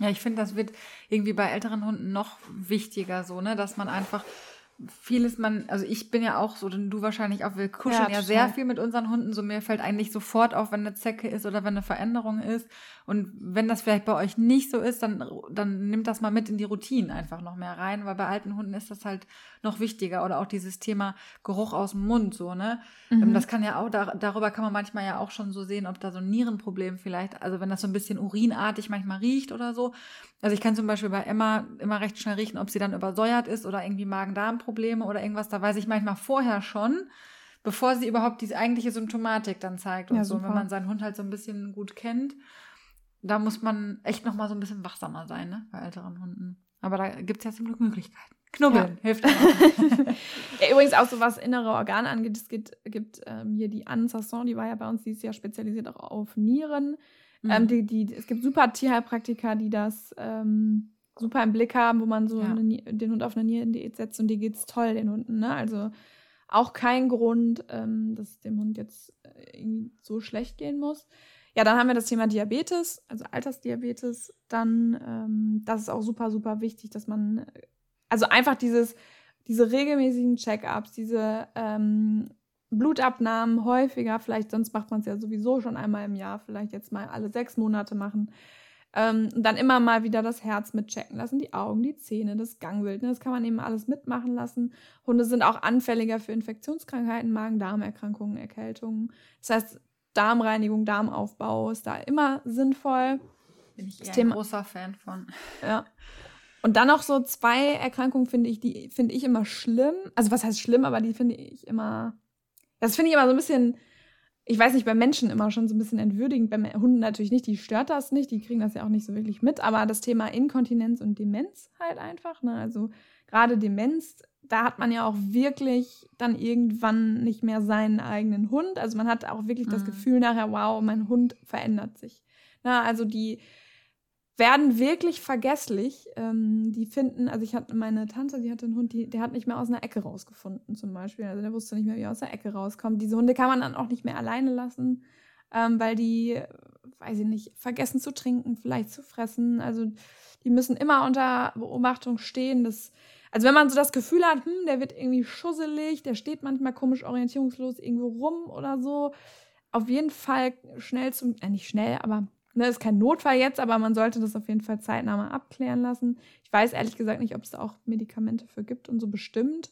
Ja, ich finde, das wird irgendwie bei älteren Hunden noch wichtiger, so, ne, dass man einfach vieles man, also ich bin ja auch so, denn du wahrscheinlich auch, wir kuscheln ja, ja sehr viel mit unseren Hunden, so mir fällt eigentlich sofort auf, wenn eine Zecke ist oder wenn eine Veränderung ist. Und wenn das vielleicht bei euch nicht so ist, dann, dann nimmt das mal mit in die Routine einfach noch mehr rein, weil bei alten Hunden ist das halt noch wichtiger oder auch dieses Thema Geruch aus dem Mund, so, ne? Mhm. Das kann ja auch, da, darüber kann man manchmal ja auch schon so sehen, ob da so ein Nierenproblem vielleicht, also wenn das so ein bisschen urinartig manchmal riecht oder so. Also ich kann zum Beispiel bei Emma immer recht schnell riechen, ob sie dann übersäuert ist oder irgendwie Magen-Darm-Probleme oder irgendwas, da weiß ich manchmal vorher schon, bevor sie überhaupt diese eigentliche Symptomatik dann zeigt und ja, so. Wenn man seinen Hund halt so ein bisschen gut kennt, da muss man echt noch mal so ein bisschen wachsamer sein, ne, bei älteren Hunden. Aber da gibt es ja zum Glück Möglichkeiten. Knubbeln ja. hilft auch. ja, übrigens auch so was innere Organe angeht, es gibt, gibt ähm, hier die Anne Sasson, die war ja bei uns, die ist ja spezialisiert auch auf Nieren. Mhm. Ähm, die, die, es gibt super Tierheilpraktiker, die das ähm, super im Blick haben, wo man so ja. eine, den Hund auf eine Nierendiät setzt und die geht's toll, den Hunden. Ne? Also auch kein Grund, ähm, dass es dem Hund jetzt äh, irgendwie so schlecht gehen muss. Ja, dann haben wir das Thema Diabetes, also Altersdiabetes. Dann, ähm, das ist auch super, super wichtig, dass man, also einfach dieses, diese regelmäßigen Check-ups, diese ähm, Blutabnahmen häufiger, vielleicht sonst macht man es ja sowieso schon einmal im Jahr, vielleicht jetzt mal alle sechs Monate machen. Ähm, und dann immer mal wieder das Herz mitchecken lassen, die Augen, die Zähne, das Gangbild. Ne? Das kann man eben alles mitmachen lassen. Hunde sind auch anfälliger für Infektionskrankheiten, Magen-Darm-Erkrankungen, Erkältungen. Das heißt, Darmreinigung, Darmaufbau ist da immer sinnvoll. Bin ich eher Thema, ein großer Fan von. Ja. Und dann noch so zwei Erkrankungen finde ich, die finde ich immer schlimm. Also was heißt schlimm, aber die finde ich immer. Das finde ich immer so ein bisschen, ich weiß nicht, bei Menschen immer schon so ein bisschen entwürdigend. Bei Hunden natürlich nicht, die stört das nicht, die kriegen das ja auch nicht so wirklich mit. Aber das Thema Inkontinenz und Demenz halt einfach. Ne? Also gerade Demenz da hat man ja auch wirklich dann irgendwann nicht mehr seinen eigenen Hund. Also man hat auch wirklich mhm. das Gefühl nachher, wow, mein Hund verändert sich. Na, also die werden wirklich vergesslich. Ähm, die finden, also ich hatte meine Tante, die hatte einen Hund, die, der hat nicht mehr aus einer Ecke rausgefunden zum Beispiel. Also der wusste nicht mehr, wie er aus der Ecke rauskommt. Diese Hunde kann man dann auch nicht mehr alleine lassen, ähm, weil die, weiß ich nicht, vergessen zu trinken, vielleicht zu fressen. Also die müssen immer unter Beobachtung stehen. Das also wenn man so das Gefühl hat, hm, der wird irgendwie schusselig, der steht manchmal komisch orientierungslos irgendwo rum oder so, auf jeden Fall schnell zum, äh, nicht schnell, aber ne, ist kein Notfall jetzt, aber man sollte das auf jeden Fall zeitnah mal abklären lassen. Ich weiß ehrlich gesagt nicht, ob es da auch Medikamente für gibt und so bestimmt.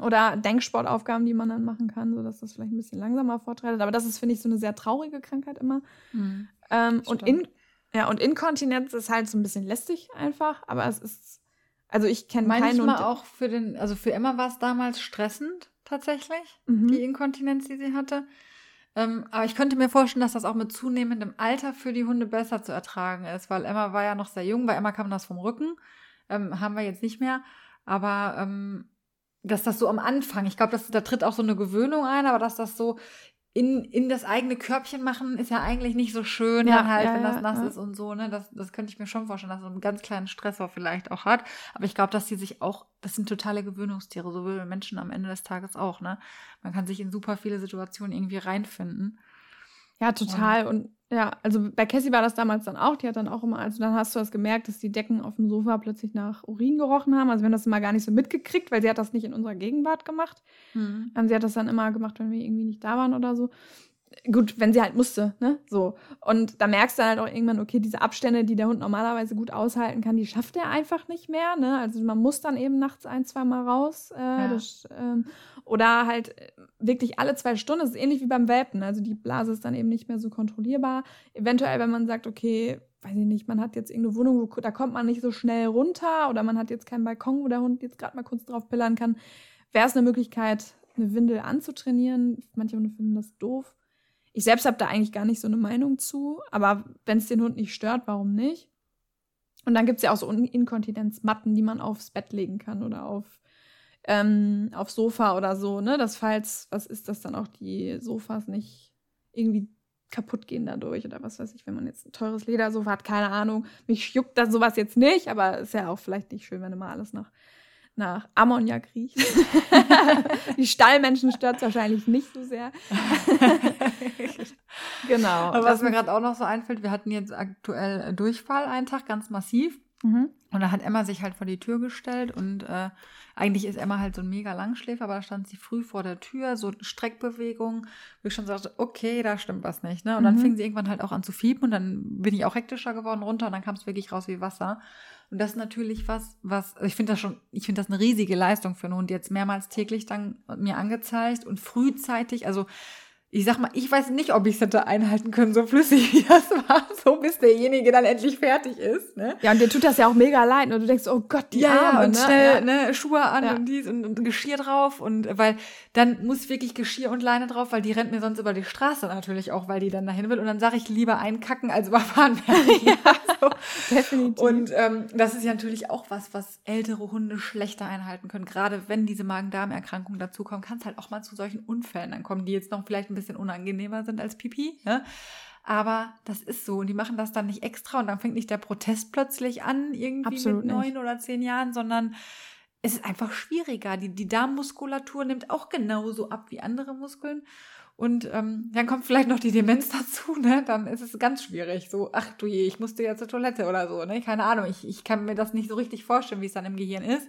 Oder Denksportaufgaben, die man dann machen kann, sodass das vielleicht ein bisschen langsamer vortreitet. Aber das ist, finde ich, so eine sehr traurige Krankheit immer. Mhm, ähm, und, in, ja, und Inkontinenz ist halt so ein bisschen lästig einfach, aber es ist also ich kenne keinen. Manchmal auch für den, also für Emma war es damals stressend tatsächlich, mhm. die Inkontinenz, die sie hatte. Ähm, aber ich könnte mir vorstellen, dass das auch mit zunehmendem Alter für die Hunde besser zu ertragen ist, weil Emma war ja noch sehr jung. Bei Emma kam das vom Rücken, ähm, haben wir jetzt nicht mehr. Aber ähm, dass das so am Anfang, ich glaube, da tritt auch so eine Gewöhnung ein, aber dass das so in, in das eigene Körbchen machen ist ja eigentlich nicht so schön, ja, halt, ja, wenn das nass ja. ist und so, ne? Das, das könnte ich mir schon vorstellen, dass so einen ganz kleinen Stressor vielleicht auch hat. Aber ich glaube, dass die sich auch, das sind totale Gewöhnungstiere, so wie Menschen am Ende des Tages auch, ne? Man kann sich in super viele Situationen irgendwie reinfinden. Ja, total. Und, und ja, also bei Cassie war das damals dann auch. Die hat dann auch immer, also dann hast du das gemerkt, dass die Decken auf dem Sofa plötzlich nach Urin gerochen haben. Also wir haben das immer gar nicht so mitgekriegt, weil sie hat das nicht in unserer Gegenwart gemacht. Mhm. sie hat das dann immer gemacht, wenn wir irgendwie nicht da waren oder so gut, wenn sie halt musste, ne? So. Und da merkst du halt auch irgendwann, okay, diese Abstände, die der Hund normalerweise gut aushalten kann, die schafft er einfach nicht mehr, ne? Also man muss dann eben nachts ein, zwei Mal raus. Äh, ja. das, ähm, oder halt wirklich alle zwei Stunden. Das ist ähnlich wie beim Welpen. Also die Blase ist dann eben nicht mehr so kontrollierbar. Eventuell, wenn man sagt, okay, weiß ich nicht, man hat jetzt irgendeine Wohnung, wo, da kommt man nicht so schnell runter oder man hat jetzt keinen Balkon, wo der Hund jetzt gerade mal kurz drauf pillern kann, wäre es eine Möglichkeit, eine Windel anzutrainieren. Manche Hunde finden das doof. Ich selbst habe da eigentlich gar nicht so eine Meinung zu, aber wenn es den Hund nicht stört, warum nicht? Und dann gibt es ja auch so Inkontinenzmatten, die man aufs Bett legen kann oder auf, ähm, aufs Sofa oder so, ne? Das falls, was ist das dann auch, die Sofas nicht irgendwie kaputt gehen dadurch oder was weiß ich, wenn man jetzt ein teures Ledersofa hat, keine Ahnung. Mich juckt da sowas jetzt nicht, aber ist ja auch vielleicht nicht schön, wenn immer alles nach nach Ammoniak riecht. die Stallmenschen stört es wahrscheinlich nicht so sehr. genau. Aber was mir gerade auch noch so einfällt, wir hatten jetzt aktuell Durchfall einen Tag ganz massiv. Mhm. Und da hat Emma sich halt vor die Tür gestellt und äh, eigentlich ist Emma halt so ein mega Langschläfer, aber da stand sie früh vor der Tür, so Streckbewegung, wo ich schon sagte, okay, da stimmt was nicht. Ne? Und mhm. dann fing sie irgendwann halt auch an zu fiepen und dann bin ich auch hektischer geworden runter und dann kam es wirklich raus wie Wasser. Und das ist natürlich was, was, ich finde das schon, ich finde das eine riesige Leistung für einen Hund, jetzt mehrmals täglich dann mir angezeigt und frühzeitig, also ich sag mal, ich weiß nicht, ob ich es hätte einhalten können, so flüssig wie das war, so bis derjenige dann endlich fertig ist. Ne? Ja, und dir tut das ja auch mega leid. Und du denkst, oh Gott, die ja, Arme. Und ne? schnell ja. ne, Schuhe an ja. und dies und, und Geschirr drauf. Und weil dann muss wirklich Geschirr und Leine drauf, weil die rennt mir sonst über die Straße natürlich auch, weil die dann dahin will. Und dann sage ich lieber einkacken als überfahren werden. ja, so. Definitiv. Und ähm, das ist ja natürlich auch was, was ältere Hunde schlechter einhalten können. Gerade wenn diese Magen-Darm-Erkrankungen dazukommen, kann es halt auch mal zu solchen Unfällen dann kommen, die jetzt noch vielleicht ein bisschen unangenehmer sind als Pipi. Ne? Aber das ist so. Und die machen das dann nicht extra und dann fängt nicht der Protest plötzlich an, irgendwie Absolut mit neun oder zehn Jahren, sondern es ist einfach schwieriger. Die, die Darmmuskulatur nimmt auch genauso ab wie andere Muskeln. Und ähm, dann kommt vielleicht noch die Demenz dazu, ne? Dann ist es ganz schwierig. So, ach du je, ich musste ja zur Toilette oder so, ne? Keine Ahnung. Ich, ich kann mir das nicht so richtig vorstellen, wie es dann im Gehirn ist.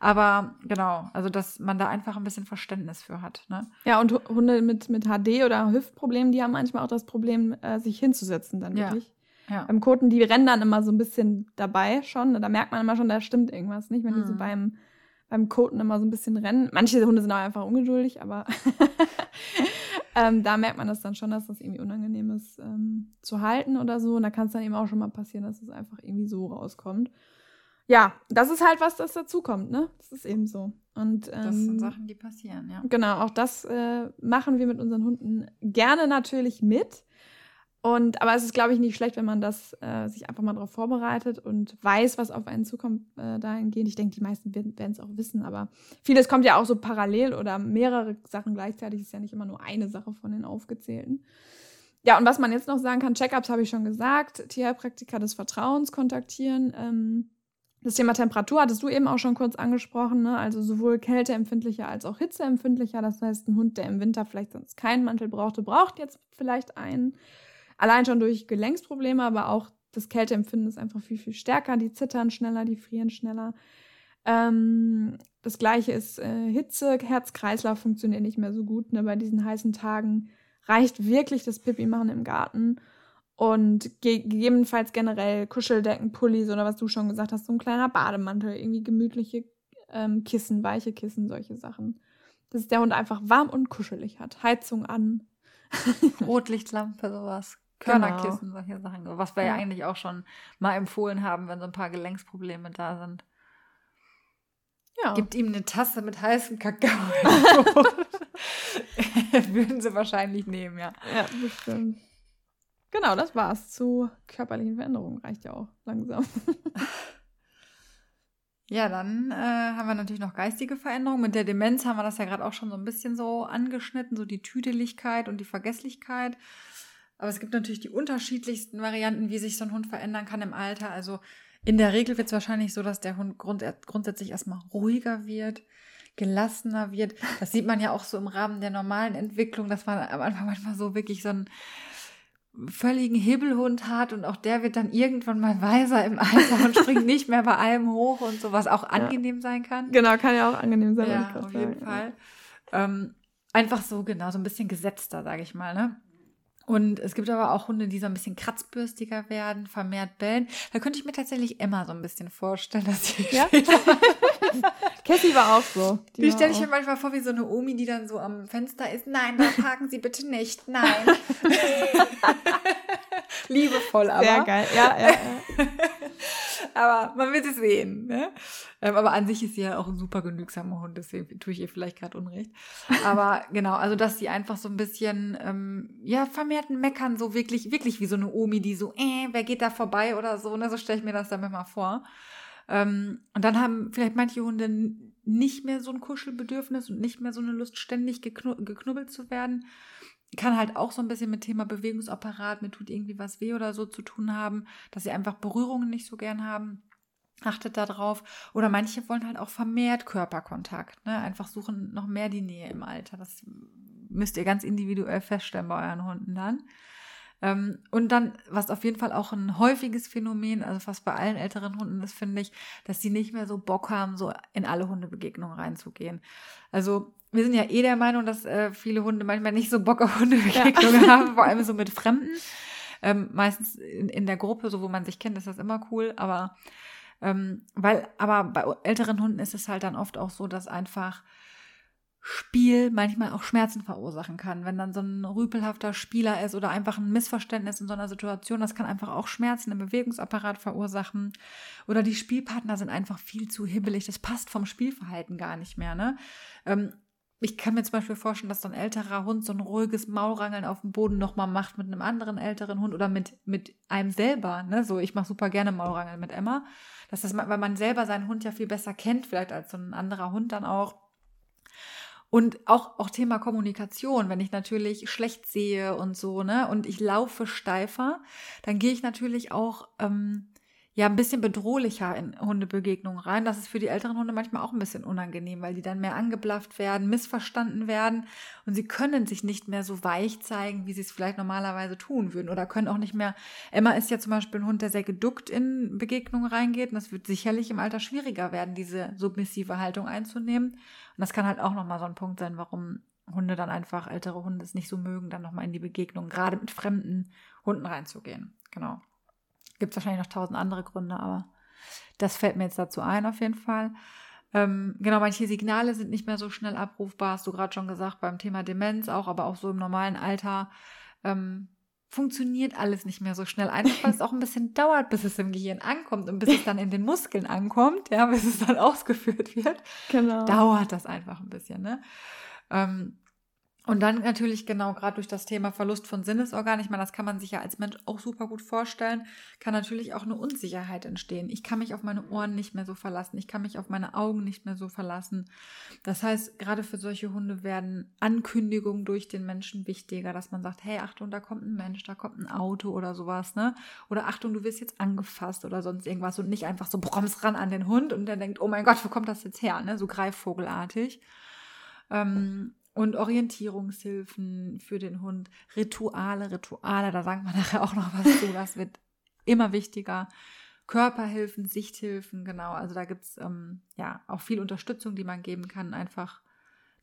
Aber genau, also dass man da einfach ein bisschen Verständnis für hat. Ne? Ja, und Hunde mit, mit HD oder Hüftproblemen, die haben manchmal auch das Problem, äh, sich hinzusetzen dann wirklich. Ja. ja. Beim Koten, die rennen dann immer so ein bisschen dabei schon. Da merkt man immer schon, da stimmt irgendwas nicht, wenn mhm. die so mhm. beim, beim Koten immer so ein bisschen rennen. Manche Hunde sind auch einfach ungeduldig, aber ähm, da merkt man das dann schon, dass das irgendwie unangenehm ist ähm, zu halten oder so. Und da kann es dann eben auch schon mal passieren, dass es einfach irgendwie so rauskommt ja, das ist halt was, das dazukommt, ne? Das ist eben so. Und, ähm, das sind ähm, Sachen, die passieren, ja. Genau, auch das äh, machen wir mit unseren Hunden gerne natürlich mit. Und, aber es ist, glaube ich, nicht schlecht, wenn man das äh, sich einfach mal darauf vorbereitet und weiß, was auf einen zukommt äh, dahingehend. Ich denke, die meisten werden es auch wissen, aber vieles kommt ja auch so parallel oder mehrere Sachen gleichzeitig. Ist ja nicht immer nur eine Sache von den aufgezählten. Ja, und was man jetzt noch sagen kann, Checkups habe ich schon gesagt, Tierheilpraktiker des Vertrauens kontaktieren. Ähm, das Thema Temperatur hattest du eben auch schon kurz angesprochen, ne? also sowohl kälteempfindlicher als auch hitzeempfindlicher. Das heißt, ein Hund, der im Winter vielleicht sonst keinen Mantel brauchte, braucht jetzt vielleicht einen. Allein schon durch Gelenksprobleme, aber auch das Kälteempfinden ist einfach viel, viel stärker. Die zittern schneller, die frieren schneller. Ähm, das gleiche ist äh, Hitze, Herz-Kreislauf funktioniert nicht mehr so gut. Ne? Bei diesen heißen Tagen reicht wirklich das Pipi machen im Garten. Und ge gegebenenfalls generell Kuscheldecken, Pullis oder was du schon gesagt hast, so ein kleiner Bademantel, irgendwie gemütliche ähm, Kissen, weiche Kissen, solche Sachen. Dass der Hund einfach warm und kuschelig hat. Heizung an. Rotlichtlampe, sowas. Körnerkissen, genau. solche Sachen. Was wir ja. ja eigentlich auch schon mal empfohlen haben, wenn so ein paar Gelenksprobleme da sind. Ja. Gibt ihm eine Tasse mit heißem Kakao. Würden sie wahrscheinlich nehmen, ja. Ja, bestimmt. Genau, das war's zu körperlichen Veränderungen. Reicht ja auch langsam. Ja, dann äh, haben wir natürlich noch geistige Veränderungen. Mit der Demenz haben wir das ja gerade auch schon so ein bisschen so angeschnitten, so die Tüdeligkeit und die Vergesslichkeit. Aber es gibt natürlich die unterschiedlichsten Varianten, wie sich so ein Hund verändern kann im Alter. Also in der Regel wird es wahrscheinlich so, dass der Hund grund grundsätzlich erstmal ruhiger wird, gelassener wird. Das sieht man ja auch so im Rahmen der normalen Entwicklung, dass man am Anfang manchmal so wirklich so ein völligen Hebelhund hat und auch der wird dann irgendwann mal weiser im Alter und springt nicht mehr bei allem hoch und so, was auch angenehm ja. sein kann. Genau, kann ja auch angenehm sein. Ja, auf jeden Fall. Ähm, einfach so, genau, so ein bisschen gesetzter, sage ich mal, ne? Und es gibt aber auch Hunde, die so ein bisschen kratzbürstiger werden, vermehrt bellen. Da könnte ich mir tatsächlich Emma so ein bisschen vorstellen, dass sie ja? Cassie war auch so. Die, die stelle ich mir manchmal vor wie so eine Omi, die dann so am Fenster ist. Nein, da parken Sie bitte nicht. Nein. Liebevoll aber. Sehr geil, ja, ja. ja. Aber man wird es sehen. Ne? Ähm, aber an sich ist sie ja auch ein super genügsamer Hund, deswegen tue ich ihr vielleicht gerade Unrecht. Aber genau, also dass sie einfach so ein bisschen, ähm, ja, vermehrten Meckern, so wirklich, wirklich wie so eine Omi, die so, äh, wer geht da vorbei oder so, ne? So stelle ich mir das dann immer vor. Ähm, und dann haben vielleicht manche Hunde nicht mehr so ein Kuschelbedürfnis und nicht mehr so eine Lust, ständig geknubbelt zu werden kann halt auch so ein bisschen mit Thema Bewegungsapparat, mir tut irgendwie was weh oder so zu tun haben, dass sie einfach Berührungen nicht so gern haben. Achtet da drauf. Oder manche wollen halt auch vermehrt Körperkontakt, ne? Einfach suchen noch mehr die Nähe im Alter. Das müsst ihr ganz individuell feststellen bei euren Hunden dann. Ähm, und dann, was auf jeden Fall auch ein häufiges Phänomen, also fast bei allen älteren Hunden ist, finde ich, dass die nicht mehr so Bock haben, so in alle Hundebegegnungen reinzugehen. Also wir sind ja eh der Meinung, dass äh, viele Hunde manchmal nicht so Bock auf Hundebegegnungen ja. haben, vor allem so mit Fremden. Ähm, meistens in, in der Gruppe, so wo man sich kennt, ist das immer cool, aber ähm, weil, aber bei älteren Hunden ist es halt dann oft auch so, dass einfach Spiel manchmal auch Schmerzen verursachen kann. Wenn dann so ein rüpelhafter Spieler ist oder einfach ein Missverständnis in so einer Situation, das kann einfach auch Schmerzen im Bewegungsapparat verursachen. Oder die Spielpartner sind einfach viel zu hibbelig. Das passt vom Spielverhalten gar nicht mehr. Ne? Ähm, ich kann mir zum Beispiel vorstellen, dass so ein älterer Hund so ein ruhiges Maulrangeln auf dem Boden nochmal macht mit einem anderen älteren Hund oder mit, mit einem selber. Ne? So, ich mache super gerne Maulrangeln mit Emma. Dass das, weil man selber seinen Hund ja viel besser kennt, vielleicht als so ein anderer Hund dann auch. Und auch, auch Thema Kommunikation, wenn ich natürlich schlecht sehe und so, ne, und ich laufe steifer, dann gehe ich natürlich auch ähm, ja ein bisschen bedrohlicher in Hundebegegnungen rein. Das ist für die älteren Hunde manchmal auch ein bisschen unangenehm, weil die dann mehr angeblafft werden, missverstanden werden und sie können sich nicht mehr so weich zeigen, wie sie es vielleicht normalerweise tun würden oder können auch nicht mehr. Emma ist ja zum Beispiel ein Hund, der sehr geduckt in Begegnungen reingeht und das wird sicherlich im Alter schwieriger werden, diese submissive Haltung einzunehmen. Und das kann halt auch nochmal so ein Punkt sein, warum Hunde dann einfach, ältere Hunde es nicht so mögen, dann nochmal in die Begegnung, gerade mit fremden Hunden reinzugehen. Genau. Gibt es wahrscheinlich noch tausend andere Gründe, aber das fällt mir jetzt dazu ein auf jeden Fall. Ähm, genau, manche Signale sind nicht mehr so schnell abrufbar, hast du gerade schon gesagt, beim Thema Demenz auch, aber auch so im normalen Alter ähm, funktioniert alles nicht mehr so schnell. Einfach weil es auch ein bisschen dauert, bis es im Gehirn ankommt und bis es dann in den Muskeln ankommt, ja, bis es dann ausgeführt wird. Genau. Dauert das einfach ein bisschen, ne? Ähm, und dann natürlich genau gerade durch das Thema Verlust von Sinnesorganen, ich meine, das kann man sich ja als Mensch auch super gut vorstellen, kann natürlich auch eine Unsicherheit entstehen. Ich kann mich auf meine Ohren nicht mehr so verlassen, ich kann mich auf meine Augen nicht mehr so verlassen. Das heißt, gerade für solche Hunde werden Ankündigungen durch den Menschen wichtiger, dass man sagt, hey, Achtung, da kommt ein Mensch, da kommt ein Auto oder sowas, ne? Oder Achtung, du wirst jetzt angefasst oder sonst irgendwas und nicht einfach so broms ran an den Hund und der denkt, oh mein Gott, wo kommt das jetzt her, ne? So greifvogelartig. Ähm, und Orientierungshilfen für den Hund, Rituale, Rituale, da sagen wir nachher auch noch was zu, das wird immer wichtiger. Körperhilfen, Sichthilfen, genau, also da gibt es ähm, ja auch viel Unterstützung, die man geben kann, einfach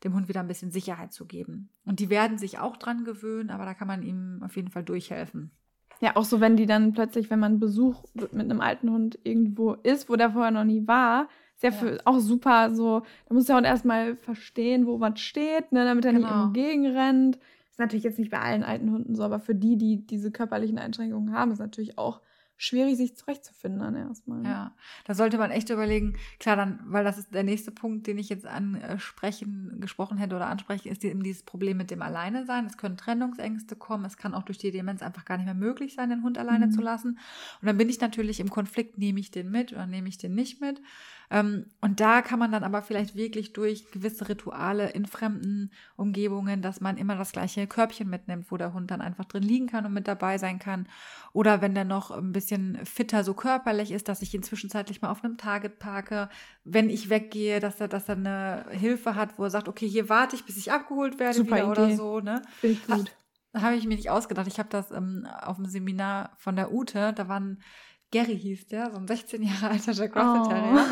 dem Hund wieder ein bisschen Sicherheit zu geben. Und die werden sich auch dran gewöhnen, aber da kann man ihm auf jeden Fall durchhelfen. Ja, auch so, wenn die dann plötzlich, wenn man Besuch mit einem alten Hund irgendwo ist, wo der vorher noch nie war, ist ja, für, auch super so, da muss der Hund erstmal verstehen, wo was steht, ne, damit er genau. nicht entgegenrennt. Ist natürlich jetzt nicht bei allen alten Hunden so, aber für die, die diese körperlichen Einschränkungen haben, ist natürlich auch schwierig, sich zurechtzufinden dann erstmal. Ne? Ja, da sollte man echt überlegen, klar, dann, weil das ist der nächste Punkt, den ich jetzt ansprechen, gesprochen hätte oder anspreche, ist eben dieses Problem mit dem Alleine sein. Es können Trennungsängste kommen, es kann auch durch die Demenz einfach gar nicht mehr möglich sein, den Hund alleine mhm. zu lassen. Und dann bin ich natürlich im Konflikt, nehme ich den mit oder nehme ich den nicht mit. Ähm, und da kann man dann aber vielleicht wirklich durch gewisse Rituale in fremden Umgebungen, dass man immer das gleiche Körbchen mitnimmt, wo der Hund dann einfach drin liegen kann und mit dabei sein kann. Oder wenn der noch ein bisschen fitter so körperlich ist, dass ich ihn zwischenzeitlich mal auf einem Target parke, wenn ich weggehe, dass er, dass er eine Hilfe hat, wo er sagt, okay, hier warte ich, bis ich abgeholt werde Super wieder Idee. oder so. Ne? Finde ich gut. Habe ich mir nicht ausgedacht. Ich habe das ähm, auf dem Seminar von der Ute, da waren Gary hieß der, so ein 16 Jahre alter Jack Russell. Terrier.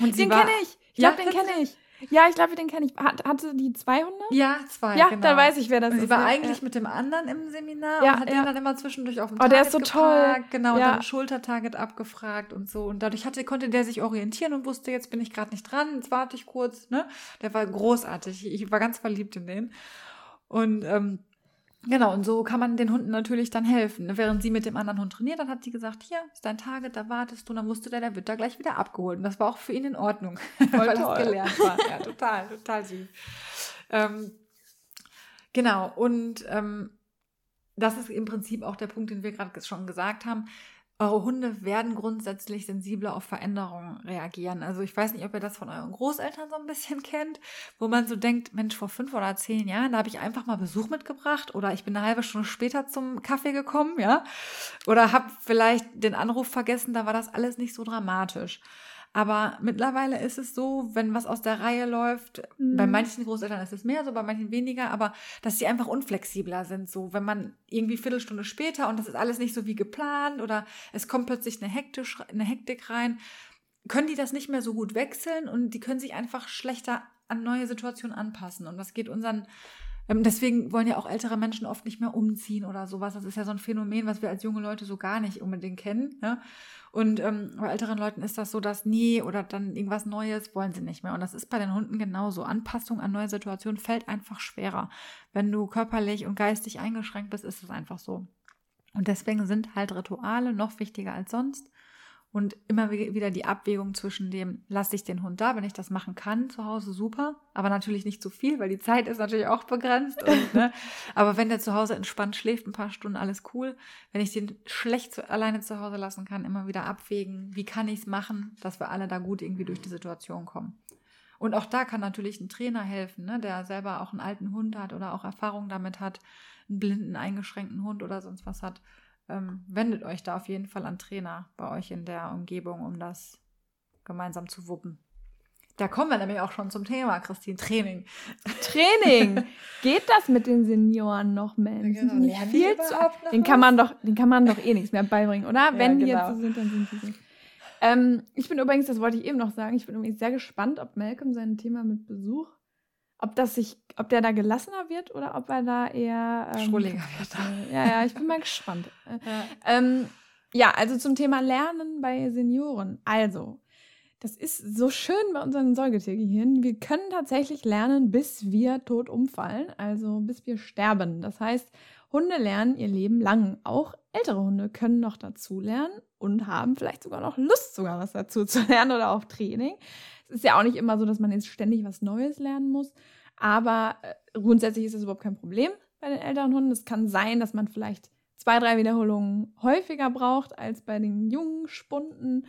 Oh. Und den kenne ich. Ich glaube, ja, den kenne ich. Ja, ich glaube, den kenne ich. Hat, hatte die 200? Ja, zwei. Ja, genau. dann weiß ich, wer das und ist. Sie war ja, eigentlich ja. mit dem anderen im Seminar ja, und hat den dann immer zwischendurch auf dem oh, Target der ist so gefragt, toll. Genau, und dann Schultertarget abgefragt und so. Und dadurch hatte, konnte der sich orientieren und wusste, jetzt bin ich gerade nicht dran, jetzt warte ich kurz. Ne? Der war großartig. Ich war ganz verliebt in den. Und ähm, Genau, und so kann man den Hunden natürlich dann helfen. Während sie mit dem anderen Hund trainiert, dann hat sie gesagt, hier ist dein Target, da wartest du. Und dann wusste der, der wird da gleich wieder abgeholt. Und das war auch für ihn in Ordnung, weil toll. das gelernt war. Ja, total, total süß. Ähm, genau, und ähm, das ist im Prinzip auch der Punkt, den wir gerade schon gesagt haben. Eure Hunde werden grundsätzlich sensibler auf Veränderungen reagieren. Also ich weiß nicht, ob ihr das von euren Großeltern so ein bisschen kennt, wo man so denkt, Mensch, vor fünf oder zehn Jahren, da habe ich einfach mal Besuch mitgebracht oder ich bin eine halbe Stunde später zum Kaffee gekommen, ja, oder habe vielleicht den Anruf vergessen, da war das alles nicht so dramatisch. Aber mittlerweile ist es so, wenn was aus der Reihe läuft, mhm. bei manchen Großeltern ist es mehr so, bei manchen weniger, aber dass sie einfach unflexibler sind. So, wenn man irgendwie Viertelstunde später und das ist alles nicht so wie geplant oder es kommt plötzlich eine, Hektisch, eine Hektik rein, können die das nicht mehr so gut wechseln und die können sich einfach schlechter an neue Situationen anpassen. Und das geht unseren ähm, Deswegen wollen ja auch ältere Menschen oft nicht mehr umziehen oder sowas. Das ist ja so ein Phänomen, was wir als junge Leute so gar nicht unbedingt kennen. Ne? Und ähm, bei älteren Leuten ist das so, dass nie oder dann irgendwas Neues wollen sie nicht mehr. Und das ist bei den Hunden genauso. Anpassung an neue Situationen fällt einfach schwerer. Wenn du körperlich und geistig eingeschränkt bist, ist es einfach so. Und deswegen sind halt Rituale noch wichtiger als sonst. Und immer wieder die Abwägung zwischen dem, lasse ich den Hund da, wenn ich das machen kann, zu Hause super, aber natürlich nicht zu viel, weil die Zeit ist natürlich auch begrenzt. Und, ne, aber wenn der zu Hause entspannt schläft, ein paar Stunden, alles cool. Wenn ich den schlecht zu, alleine zu Hause lassen kann, immer wieder abwägen, wie kann ich es machen, dass wir alle da gut irgendwie durch die Situation kommen. Und auch da kann natürlich ein Trainer helfen, ne, der selber auch einen alten Hund hat oder auch Erfahrung damit hat, einen blinden, eingeschränkten Hund oder sonst was hat ähm, wendet euch da auf jeden Fall an Trainer bei euch in der Umgebung, um das gemeinsam zu wuppen. Da kommen wir nämlich auch schon zum Thema, Christine. Training. Training. Geht das mit den Senioren noch, Mensch? Ja, genau. Nicht viel zu, den kann man doch, den kann man doch eh nichts mehr beibringen, oder? Ja, Wenn die genau. jetzt so sind, dann sind die so. Ähm, ich bin übrigens, das wollte ich eben noch sagen, ich bin übrigens sehr gespannt, ob Malcolm sein Thema mit Besuch ob das sich, ob der da gelassener wird oder ob er da eher ähm, Schrulliger wird. Ja, ja, ich bin mal gespannt. Ja. Ähm, ja, also zum Thema Lernen bei Senioren. Also, das ist so schön bei unseren Säugetiergehirnen. Wir können tatsächlich lernen, bis wir tot umfallen, also bis wir sterben. Das heißt, Hunde lernen ihr Leben lang. Auch ältere Hunde können noch dazu lernen und haben vielleicht sogar noch Lust, sogar was dazu zu lernen oder auch Training. Es ist ja auch nicht immer so, dass man jetzt ständig was Neues lernen muss. Aber äh, grundsätzlich ist das überhaupt kein Problem bei den älteren Hunden. Es kann sein, dass man vielleicht zwei, drei Wiederholungen häufiger braucht als bei den jungen Spunden.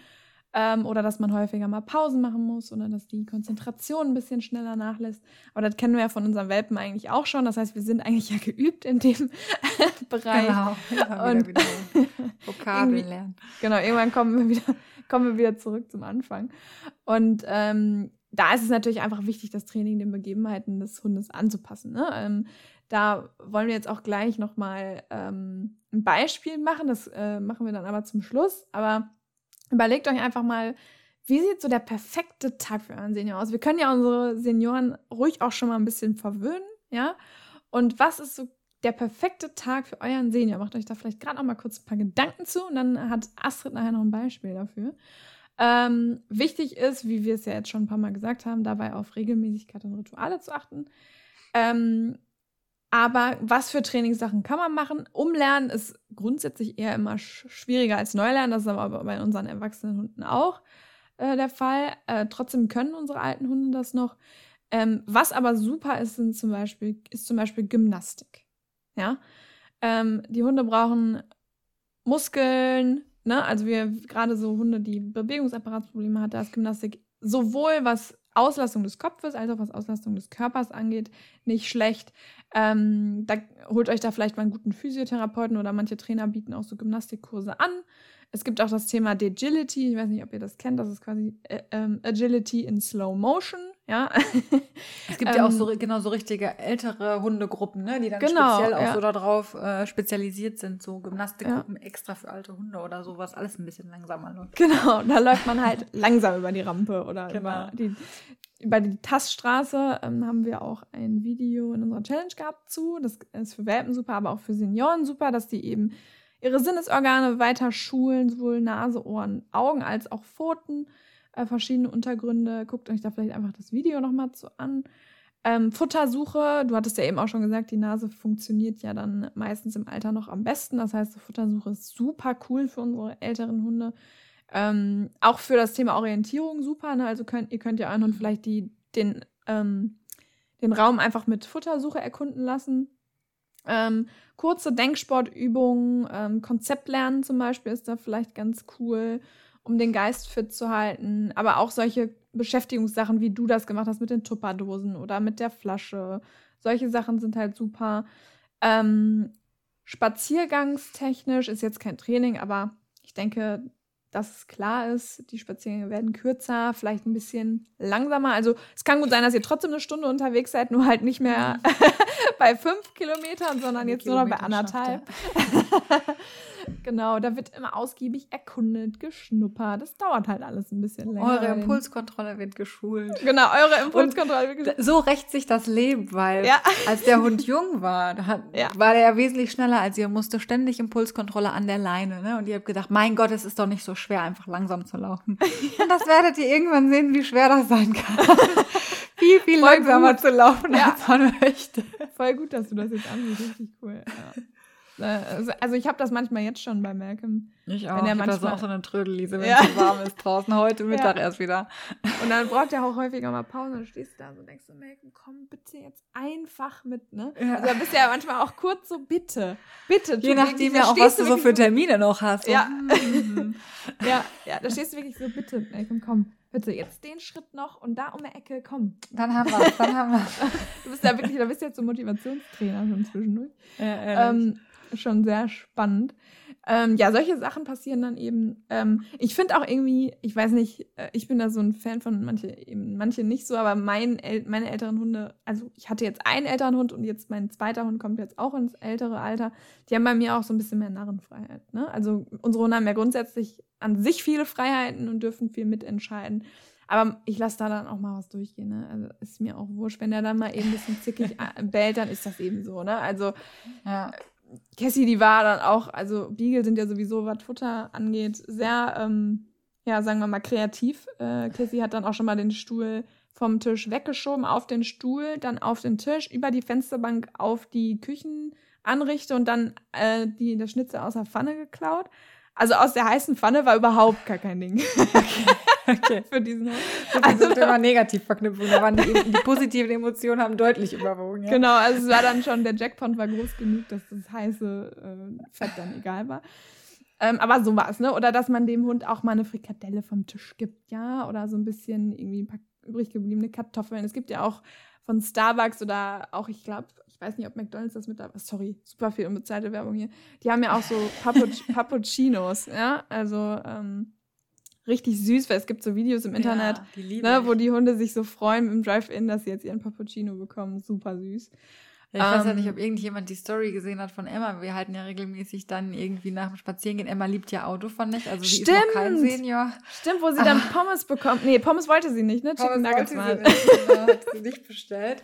Ähm, oder dass man häufiger mal Pausen machen muss oder dass die Konzentration ein bisschen schneller nachlässt. Aber das kennen wir ja von unseren Welpen eigentlich auch schon. Das heißt, wir sind eigentlich ja geübt in dem Bereich. Genau, ja, wieder, wieder Vokabeln lernen. Genau, irgendwann kommen wir wieder, kommen wir wieder zurück zum Anfang. Und ähm, da ist es natürlich einfach wichtig, das Training den Begebenheiten des Hundes anzupassen. Ne? Ähm, da wollen wir jetzt auch gleich nochmal ähm, ein Beispiel machen. Das äh, machen wir dann aber zum Schluss. Aber überlegt euch einfach mal, wie sieht so der perfekte Tag für euren Senior aus? Wir können ja unsere Senioren ruhig auch schon mal ein bisschen verwöhnen, ja? Und was ist so der perfekte Tag für euren Senior? Macht euch da vielleicht gerade noch mal kurz ein paar Gedanken zu und dann hat Astrid nachher noch ein Beispiel dafür. Ähm, wichtig ist, wie wir es ja jetzt schon ein paar Mal gesagt haben, dabei auf Regelmäßigkeit und Rituale zu achten. Ähm, aber was für Trainingssachen kann man machen? Umlernen ist grundsätzlich eher immer sch schwieriger als Neulernen. Das ist aber bei unseren erwachsenen Hunden auch äh, der Fall. Äh, trotzdem können unsere alten Hunde das noch. Ähm, was aber super ist, sind zum Beispiel, ist zum Beispiel Gymnastik. Ja? Ähm, die Hunde brauchen Muskeln, ne, also wir gerade so Hunde, die Bewegungsapparatsprobleme hat, da ist Gymnastik sowohl was Auslastung des Kopfes als auch was Auslastung des Körpers angeht, nicht schlecht. Ähm, da holt euch da vielleicht mal einen guten Physiotherapeuten oder manche Trainer bieten auch so Gymnastikkurse an. Es gibt auch das Thema Agility. Ich weiß nicht, ob ihr das kennt. Das ist quasi äh, ähm, Agility in Slow Motion. Ja. Es gibt ja auch so ähm, genau so richtige ältere Hundegruppen, ne, die dann genau, speziell auch ja. so darauf äh, spezialisiert sind, so Gymnastikgruppen ja. extra für alte Hunde oder sowas, alles ein bisschen langsamer läuft. Genau, da läuft man halt langsam über die Rampe oder genau. über die über die Taststraße ähm, haben wir auch ein Video in unserer Challenge gehabt zu. Das ist für Welpen super, aber auch für Senioren super, dass die eben ihre Sinnesorgane weiter schulen, sowohl Nase, Ohren, Augen als auch Pfoten äh, verschiedene Untergründe. Guckt euch da vielleicht einfach das Video nochmal zu an. Ähm, Futtersuche, du hattest ja eben auch schon gesagt, die Nase funktioniert ja dann meistens im Alter noch am besten. Das heißt, Futtersuche ist super cool für unsere älteren Hunde. Ähm, auch für das Thema Orientierung super. Ne? Also könnt, ihr könnt ja euren Hund vielleicht die, den, ähm, den Raum einfach mit Futtersuche erkunden lassen. Ähm, kurze Denksportübungen, ähm, Konzeptlernen zum Beispiel ist da vielleicht ganz cool um den Geist fit zu halten. Aber auch solche Beschäftigungssachen, wie du das gemacht hast mit den Tupperdosen oder mit der Flasche. Solche Sachen sind halt super. Ähm, spaziergangstechnisch ist jetzt kein Training, aber ich denke, dass es klar ist, die Spaziergänge werden kürzer, vielleicht ein bisschen langsamer. Also es kann gut sein, dass ihr trotzdem eine Stunde unterwegs seid, nur halt nicht mehr mhm. bei fünf Kilometern, sondern jetzt nur noch bei anderthalb. genau, da wird immer ausgiebig erkundet, geschnuppert. Das dauert halt alles ein bisschen länger. Eure Impulskontrolle wird geschult. Genau, eure Impulskontrolle wird geschult. So rächt sich das Leben, weil ja. als der Hund jung war, hat, ja. war der ja wesentlich schneller als ihr, musste ständig Impulskontrolle an der Leine. Ne? Und ihr habt gedacht, mein Gott, es ist doch nicht so schwer, einfach langsam zu laufen. Und das werdet ihr irgendwann sehen, wie schwer das sein kann. viel, viel Voll langsamer gut. zu laufen, als man möchte. Voll gut, dass du das jetzt ansiehst. Richtig cool. Ja. Äh, also ich habe das manchmal jetzt schon bei Malcolm. Ich auch. Wenn er ich manchmal, auch so eine Trödelliese, wenn ja. es so warm ist draußen. Heute Mittag ja. erst wieder. Und dann braucht er auch häufiger mal Pause. Dann stehst du da so und denkst du, Malcolm, komm bitte jetzt einfach mit, ne? Ja. Also da bist du ja manchmal auch kurz so, bitte, bitte. Je nachdem ja auch, was du so für Termine noch hast. Ja. Mhm. ja, ja, da stehst du wirklich so, bitte, Malcolm, komm. Bitte, jetzt den Schritt noch und da um die Ecke, komm. Dann haben wir dann haben wir Du bist ja wirklich, da bist du jetzt so Motivationstrainer schon zwischendurch. Ja, ähm, schon sehr spannend. Ähm, ja, solche Sachen passieren dann eben. Ähm, ich finde auch irgendwie, ich weiß nicht, äh, ich bin da so ein Fan von manche eben, manche nicht so, aber mein El meine älteren Hunde, also ich hatte jetzt einen älteren Hund und jetzt mein zweiter Hund kommt jetzt auch ins ältere Alter. Die haben bei mir auch so ein bisschen mehr Narrenfreiheit. Ne? Also unsere Hunde haben ja grundsätzlich an sich viele Freiheiten und dürfen viel mitentscheiden. Aber ich lasse da dann auch mal was durchgehen. Ne? Also ist mir auch wurscht, wenn der dann mal eben ein bisschen zickig äh, bellt, dann ist das eben so. Ne? Also ja. Cassie, die war dann auch, also Beagle sind ja sowieso, was Futter angeht, sehr, ähm, ja, sagen wir mal, kreativ. Äh, Cassie hat dann auch schon mal den Stuhl vom Tisch weggeschoben, auf den Stuhl, dann auf den Tisch, über die Fensterbank auf die Küchenanrichte und dann äh, die, der Schnitzel aus der Pfanne geklaut. Also aus der heißen Pfanne war überhaupt gar kein Ding. Okay. okay. Für diesen Hund. Das also, sind immer Negativverknüpfungen. Da waren die, die, positiven Emotionen haben deutlich überwogen. Ja? Genau, also es war dann schon, der Jackpot war groß genug, dass das heiße äh, Fett dann egal war. Ähm, aber so war es, ne? Oder dass man dem Hund auch mal eine Frikadelle vom Tisch gibt, ja? Oder so ein bisschen irgendwie ein paar übrig gebliebene Kartoffeln. Es gibt ja auch von Starbucks oder auch, ich glaube, weiß nicht, ob McDonalds das mit da, sorry, super viel unbezahlte Werbung hier. Die haben ja auch so Cappuccinos, ja, also ähm, richtig süß, weil es gibt so Videos im Internet, ja, ne, wo die Hunde sich so freuen im Drive-In, dass sie jetzt ihren Cappuccino bekommen, super süß. Ja, ich weiß ja nicht, ähm, ob irgendjemand die Story gesehen hat von Emma. Wir halten ja regelmäßig dann irgendwie nach dem Spazierengehen. Emma liebt ja Autofahren nicht, also sie Stimmt. ist noch kein Senior. Stimmt, wo sie dann ah. Pommes bekommt. Nee, Pommes wollte sie nicht, ne? Pommes Chicken Nuggets mal. Sie nicht, genau, hat sie nicht bestellt.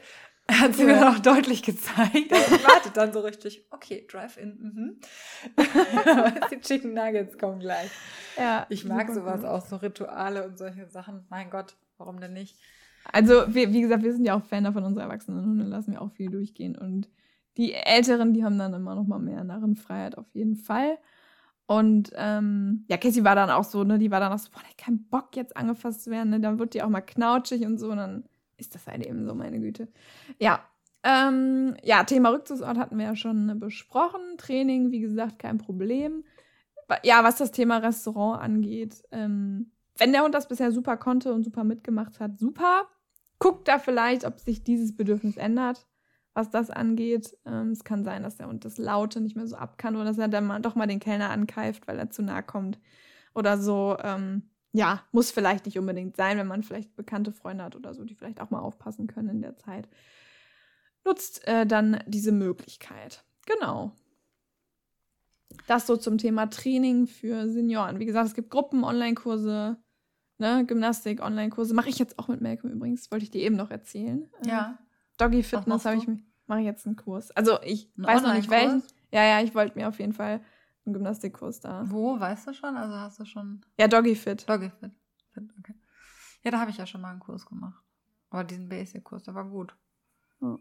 Hat sie mir auch deutlich gezeigt. Ich wartet dann so richtig, okay, Drive-In, mhm. die Chicken Nuggets kommen gleich. Ja, ich mag sowas auch, so Rituale und solche Sachen. Mein Gott, warum denn nicht? Also, wie, wie gesagt, wir sind ja auch Fan von unseren erwachsenen Hunden, lassen wir auch viel durchgehen. Und die Älteren, die haben dann immer noch mal mehr Narrenfreiheit auf jeden Fall. Und ähm, ja, Cassie war dann auch so, ne, die war dann auch so, boah, ich keinen Bock jetzt angefasst zu werden, ne? Dann wird die auch mal knautschig und so. Und dann ist das halt eben so, meine Güte. Ja, ähm, ja, Thema Rückzugsort hatten wir ja schon besprochen. Training, wie gesagt, kein Problem. Ja, was das Thema Restaurant angeht, ähm, wenn der Hund das bisher super konnte und super mitgemacht hat, super. Guckt da vielleicht, ob sich dieses Bedürfnis ändert, was das angeht. Ähm, es kann sein, dass der Hund das Laute nicht mehr so ab kann oder dass er dann mal, doch mal den Kellner ankeift, weil er zu nah kommt oder so. Ähm, ja, muss vielleicht nicht unbedingt sein, wenn man vielleicht bekannte Freunde hat oder so, die vielleicht auch mal aufpassen können in der Zeit. Nutzt äh, dann diese Möglichkeit. Genau. Das so zum Thema Training für Senioren. Wie gesagt, es gibt Gruppen, Online-Kurse, ne, Gymnastik, Online-Kurse. Mache ich jetzt auch mit Malcolm übrigens, wollte ich dir eben noch erzählen. Äh, ja. Doggy Fitness habe ich mache ich jetzt einen Kurs. Also ich Ein weiß noch nicht welchen. Ja, ja, ich wollte mir auf jeden Fall einen Gymnastikkurs da. Wo, weißt du schon? Also hast du schon. Ja, Doggy Fit. Doggy Fit. Fit okay. Ja, da habe ich ja schon mal einen Kurs gemacht. Aber diesen Basic-Kurs, der war gut. Oh.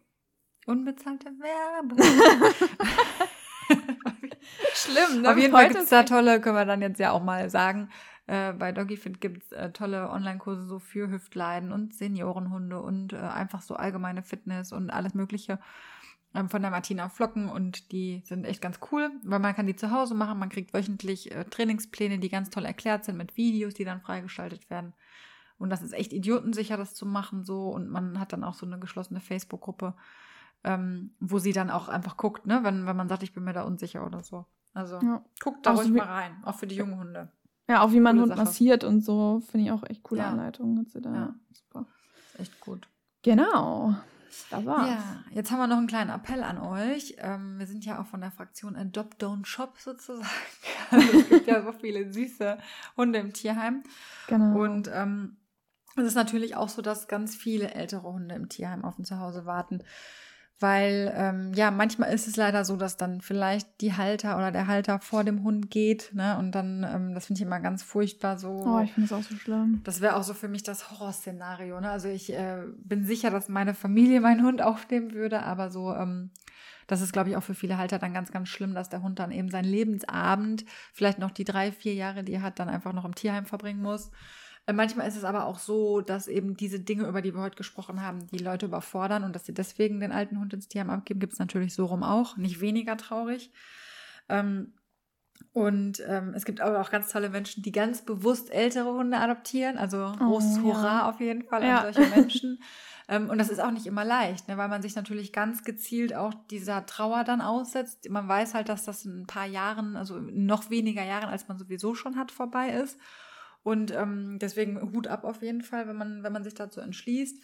Unbezahlte Werbung. Schlimm, ne? Auf jeden Fall gibt es da tolle, können wir dann jetzt ja auch mal sagen. Äh, bei DoggyFit gibt es äh, tolle Online-Kurse so für Hüftleiden und Seniorenhunde und äh, einfach so allgemeine Fitness und alles Mögliche von der Martina Flocken und die sind echt ganz cool, weil man kann die zu Hause machen. Man kriegt wöchentlich äh, Trainingspläne, die ganz toll erklärt sind mit Videos, die dann freigeschaltet werden. Und das ist echt idiotensicher, das zu machen so. Und man hat dann auch so eine geschlossene Facebook-Gruppe, ähm, wo sie dann auch einfach guckt, ne, wenn, wenn man sagt, ich bin mir da unsicher oder so. Also ja. guckt da ruhig mal rein, auch für die jungen Hunde. Ja, auch wie man Hund Sache. massiert und so, finde ich auch echt coole ja. Anleitungen. Hat sie da. Ja. Super. Echt gut. Genau. Das war's. Ja, jetzt haben wir noch einen kleinen Appell an euch. Ähm, wir sind ja auch von der Fraktion Adopt, Don't Shop sozusagen. Also es gibt ja so viele süße Hunde im Tierheim. Genau. Und ähm, es ist natürlich auch so, dass ganz viele ältere Hunde im Tierheim auf ein Zuhause warten. Weil ähm, ja, manchmal ist es leider so, dass dann vielleicht die Halter oder der Halter vor dem Hund geht, ne? Und dann, ähm, das finde ich immer ganz furchtbar so. Oh, ich finde es auch so schlimm. Das wäre auch so für mich das Horrorszenario, ne? Also ich äh, bin sicher, dass meine Familie meinen Hund aufnehmen würde, aber so, ähm, das ist, glaube ich, auch für viele Halter dann ganz, ganz schlimm, dass der Hund dann eben seinen Lebensabend, vielleicht noch die drei, vier Jahre, die er hat, dann einfach noch im Tierheim verbringen muss. Äh, manchmal ist es aber auch so, dass eben diese Dinge, über die wir heute gesprochen haben, die Leute überfordern und dass sie deswegen den alten Hund ins Tierheim abgeben, gibt es natürlich so rum auch. Nicht weniger traurig. Ähm, und ähm, es gibt aber auch ganz tolle Menschen, die ganz bewusst ältere Hunde adoptieren. Also großes oh, Hurra ja. auf jeden Fall an ja. solche Menschen. ähm, und das ist auch nicht immer leicht, ne, weil man sich natürlich ganz gezielt auch dieser Trauer dann aussetzt. Man weiß halt, dass das in ein paar Jahren, also noch weniger Jahren, als man sowieso schon hat, vorbei ist. Und ähm, deswegen Hut ab auf jeden Fall, wenn man, wenn man sich dazu entschließt.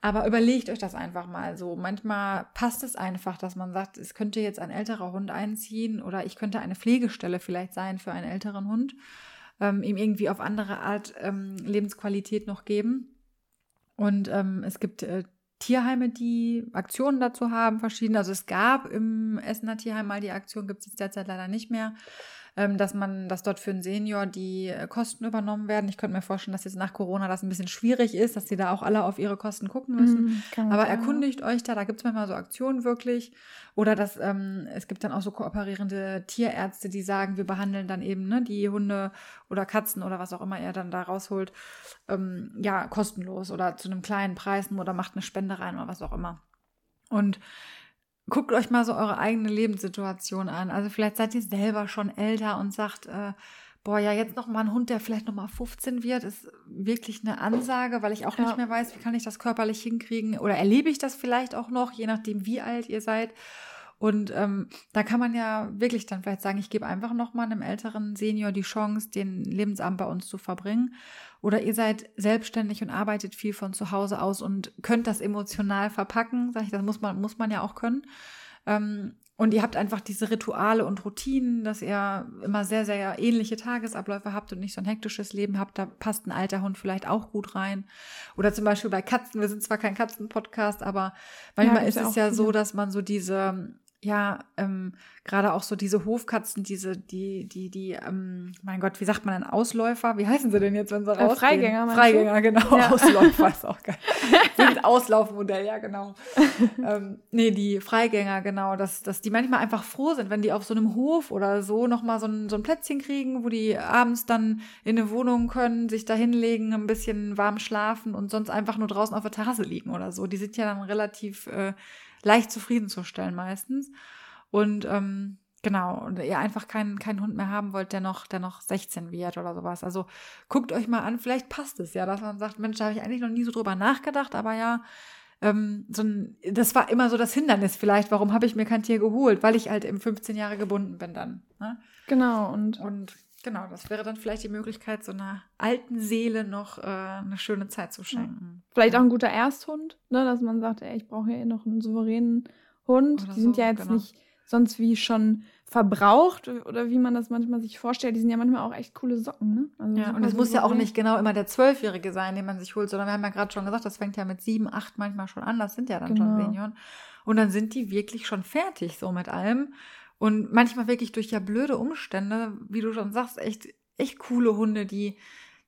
Aber überlegt euch das einfach mal so. Manchmal passt es einfach, dass man sagt, es könnte jetzt ein älterer Hund einziehen oder ich könnte eine Pflegestelle vielleicht sein für einen älteren Hund, ähm, ihm irgendwie auf andere Art ähm, Lebensqualität noch geben. Und ähm, es gibt äh, Tierheime, die Aktionen dazu haben, verschiedene. Also es gab im Essener Tierheim mal die Aktion, gibt es derzeit leider nicht mehr dass man, dass dort für einen Senior die äh, Kosten übernommen werden. Ich könnte mir vorstellen, dass jetzt nach Corona das ein bisschen schwierig ist, dass sie da auch alle auf ihre Kosten gucken müssen. Mm, Aber erkundigt euch da, da gibt es manchmal so Aktionen wirklich. Oder dass ähm, es gibt dann auch so kooperierende Tierärzte, die sagen, wir behandeln dann eben ne, die Hunde oder Katzen oder was auch immer er dann da rausholt, ähm, ja, kostenlos oder zu einem kleinen Preis oder macht eine Spende rein oder was auch immer. Und guckt euch mal so eure eigene Lebenssituation an. Also vielleicht seid ihr selber schon älter und sagt, äh, boah, ja, jetzt noch mal ein Hund, der vielleicht noch mal 15 wird, ist wirklich eine Ansage, weil ich auch ja. nicht mehr weiß, wie kann ich das körperlich hinkriegen oder erlebe ich das vielleicht auch noch, je nachdem, wie alt ihr seid. Und ähm, da kann man ja wirklich dann vielleicht sagen, ich gebe einfach noch mal einem älteren Senior die Chance, den Lebensabend bei uns zu verbringen. Oder ihr seid selbstständig und arbeitet viel von zu Hause aus und könnt das emotional verpacken. Sag ich, das muss man, muss man ja auch können. Ähm, und ihr habt einfach diese Rituale und Routinen, dass ihr immer sehr, sehr ähnliche Tagesabläufe habt und nicht so ein hektisches Leben habt. Da passt ein alter Hund vielleicht auch gut rein. Oder zum Beispiel bei Katzen. Wir sind zwar kein Katzenpodcast, aber manchmal ja, ist es ja so, dass man so diese ja, ähm, gerade auch so diese Hofkatzen, diese, die, die, die, ähm, mein Gott, wie sagt man denn, Ausläufer? Wie heißen sie denn jetzt, wenn sie äh, rausgehen? Freigänger, Freigänger, genau, ja. Ausläufer ist auch geil. Sind Auslaufmodell, ja, genau. ähm, nee, die Freigänger, genau, dass, dass die manchmal einfach froh sind, wenn die auf so einem Hof oder so nochmal so ein, so ein Plätzchen kriegen, wo die abends dann in eine Wohnung können, sich da hinlegen, ein bisschen warm schlafen und sonst einfach nur draußen auf der Terrasse liegen oder so. Die sind ja dann relativ, äh, leicht zufriedenzustellen meistens. Und ähm, genau, und ihr einfach keinen, keinen Hund mehr haben wollt, der noch, der noch 16 wird oder sowas. Also guckt euch mal an, vielleicht passt es ja, dass man sagt, Mensch, da habe ich eigentlich noch nie so drüber nachgedacht, aber ja, ähm, so ein, das war immer so das Hindernis vielleicht, warum habe ich mir kein Tier geholt, weil ich halt im 15 Jahre gebunden bin dann. Ne? Genau, und, und genau, das wäre dann vielleicht die Möglichkeit, so einer alten Seele noch äh, eine schöne Zeit zu schenken. Vielleicht auch ein guter Ersthund, ne, dass man sagt, ey, ich brauche ja eh noch einen souveränen Hund. Oder die sind so, ja jetzt genau. nicht sonst wie schon verbraucht oder wie man das manchmal sich vorstellt. Die sind ja manchmal auch echt coole Socken, ne? Also ja, und es muss ja auch nicht genau immer der Zwölfjährige sein, den man sich holt, sondern wir haben ja gerade schon gesagt, das fängt ja mit sieben, acht manchmal schon an. Das sind ja dann genau. schon Senioren. Und dann sind die wirklich schon fertig so mit allem. Und manchmal wirklich durch ja blöde Umstände, wie du schon sagst, echt, echt coole Hunde, die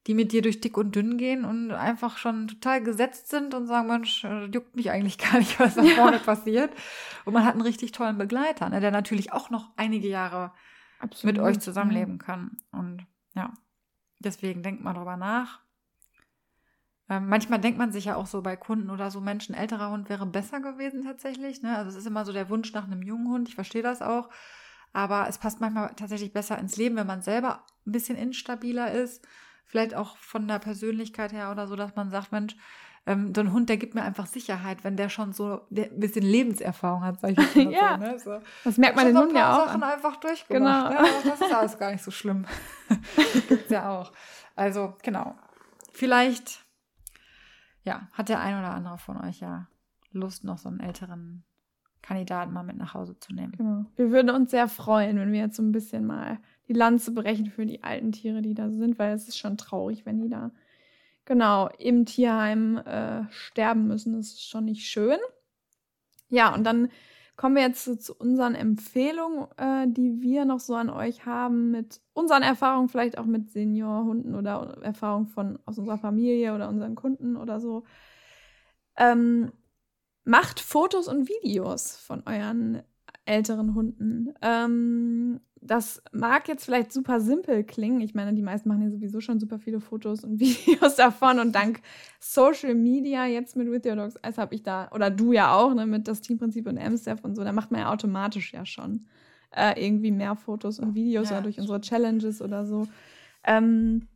die mit dir durch dick und dünn gehen und einfach schon total gesetzt sind und sagen, Mensch, äh, juckt mich eigentlich gar nicht, was da vorne ja. passiert. Und man hat einen richtig tollen Begleiter, ne, der natürlich auch noch einige Jahre Absolut. mit euch zusammenleben kann. Und ja, deswegen denkt mal drüber nach. Manchmal denkt man sich ja auch so bei Kunden oder so Menschen, älterer Hund wäre besser gewesen tatsächlich. Ne? Also es ist immer so der Wunsch nach einem jungen Hund. Ich verstehe das auch. Aber es passt manchmal tatsächlich besser ins Leben, wenn man selber ein bisschen instabiler ist vielleicht auch von der Persönlichkeit her oder so, dass man sagt, Mensch, ähm, so ein Hund, der gibt mir einfach Sicherheit, wenn der schon so ein bisschen Lebenserfahrung hat, sag ich mal ja. so, ne? so. Das merkt man den Hund ja auch. Sachen einfach durchgemacht. Genau. Ne? Das ist alles gar nicht so schlimm. Gibt's ja auch. Also, genau. Vielleicht, ja, hat der ein oder andere von euch ja Lust, noch so einen älteren Kandidaten mal mit nach Hause zu nehmen. Genau. Wir würden uns sehr freuen, wenn wir jetzt so ein bisschen mal die Lanze brechen für die alten Tiere, die da sind, weil es ist schon traurig, wenn die da genau im Tierheim äh, sterben müssen. Das ist schon nicht schön. Ja, und dann kommen wir jetzt zu, unseren Empfehlungen, äh, die wir noch so an euch haben, mit unseren Erfahrungen, vielleicht auch mit Seniorhunden oder Erfahrungen von aus unserer Familie oder unseren Kunden oder so. Ähm, macht Fotos und Videos von euren älteren Hunden. Ähm, das mag jetzt vielleicht super simpel klingen. Ich meine, die meisten machen ja sowieso schon super viele Fotos und Videos davon. Und dank Social Media jetzt mit With Your Dogs Eyes habe ich da, oder du ja auch, ne, mit das Teamprinzip und MSTEF und so, da macht man ja automatisch ja schon äh, irgendwie mehr Fotos und Videos ja, oder durch unsere Challenges oder so. Ähm,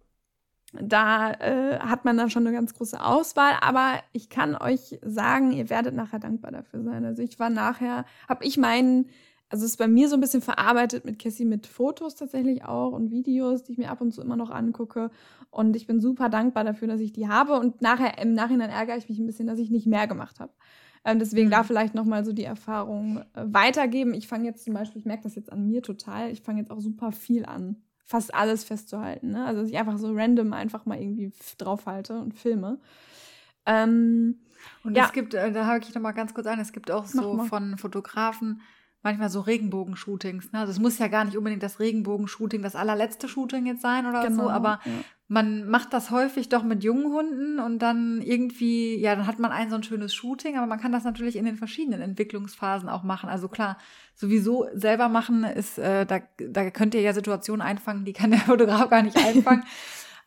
da äh, hat man dann schon eine ganz große Auswahl, aber ich kann euch sagen, ihr werdet nachher dankbar dafür sein. Also ich war nachher, habe ich meinen, also es ist bei mir so ein bisschen verarbeitet mit Cassie mit Fotos tatsächlich auch und Videos, die ich mir ab und zu immer noch angucke. Und ich bin super dankbar dafür, dass ich die habe. Und nachher im Nachhinein ärgere ich mich ein bisschen, dass ich nicht mehr gemacht habe. Ähm, deswegen mhm. da vielleicht nochmal so die Erfahrung äh, weitergeben. Ich fange jetzt zum Beispiel, ich merke das jetzt an mir total, ich fange jetzt auch super viel an fast alles festzuhalten. Ne? Also dass ich einfach so random einfach mal irgendwie draufhalte und filme. Ähm, und ja. es gibt, äh, da hake ich noch mal ganz kurz ein, es gibt auch so von Fotografen manchmal so Regenbogenshootings. Ne? Also es muss ja gar nicht unbedingt das Regenbogenshooting, das allerletzte Shooting jetzt sein oder genau, so, aber ja. Man macht das häufig doch mit jungen Hunden und dann irgendwie, ja, dann hat man ein so ein schönes Shooting, aber man kann das natürlich in den verschiedenen Entwicklungsphasen auch machen. Also klar, sowieso selber machen ist, äh, da, da könnt ihr ja Situationen einfangen, die kann der Fotograf gar nicht einfangen.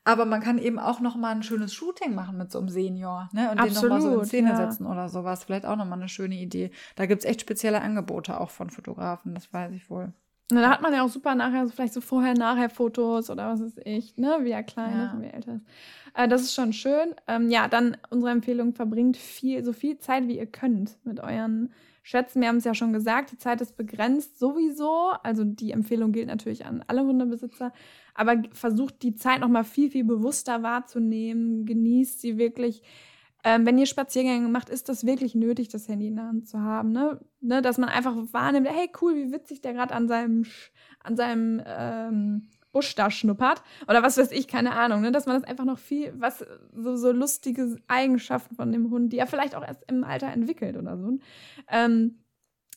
Aber man kann eben auch noch mal ein schönes Shooting machen mit so einem Senior, ne? Und Absolut, den noch mal so in Szene ja. setzen oder sowas. Vielleicht auch noch mal eine schöne Idee. Da gibt's echt spezielle Angebote auch von Fotografen, das weiß ich wohl. Na, da hat man ja auch super nachher, so vielleicht so vorher-nachher-Fotos oder was ist ich, ne? Wie er klein ja. ist und wie er älter ist. Äh, das ist schon schön. Ähm, ja, dann unsere Empfehlung, verbringt viel, so viel Zeit, wie ihr könnt mit euren Schätzen. Wir haben es ja schon gesagt, die Zeit ist begrenzt sowieso. Also die Empfehlung gilt natürlich an alle Hundebesitzer aber versucht die Zeit noch mal viel, viel bewusster wahrzunehmen, genießt sie wirklich. Ähm, wenn ihr Spaziergänge macht, ist das wirklich nötig, das Handy in der Hand zu haben, ne? ne? Dass man einfach wahrnimmt, hey, cool, wie witzig der gerade an seinem, an seinem ähm, Busch da schnuppert. Oder was weiß ich, keine Ahnung, ne? Dass man das einfach noch viel, was, so, so lustige Eigenschaften von dem Hund, die er vielleicht auch erst im Alter entwickelt oder so, ähm,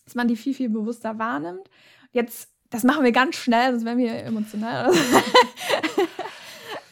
dass man die viel, viel bewusster wahrnimmt. Jetzt das machen wir ganz schnell, sonst werden wir emotional.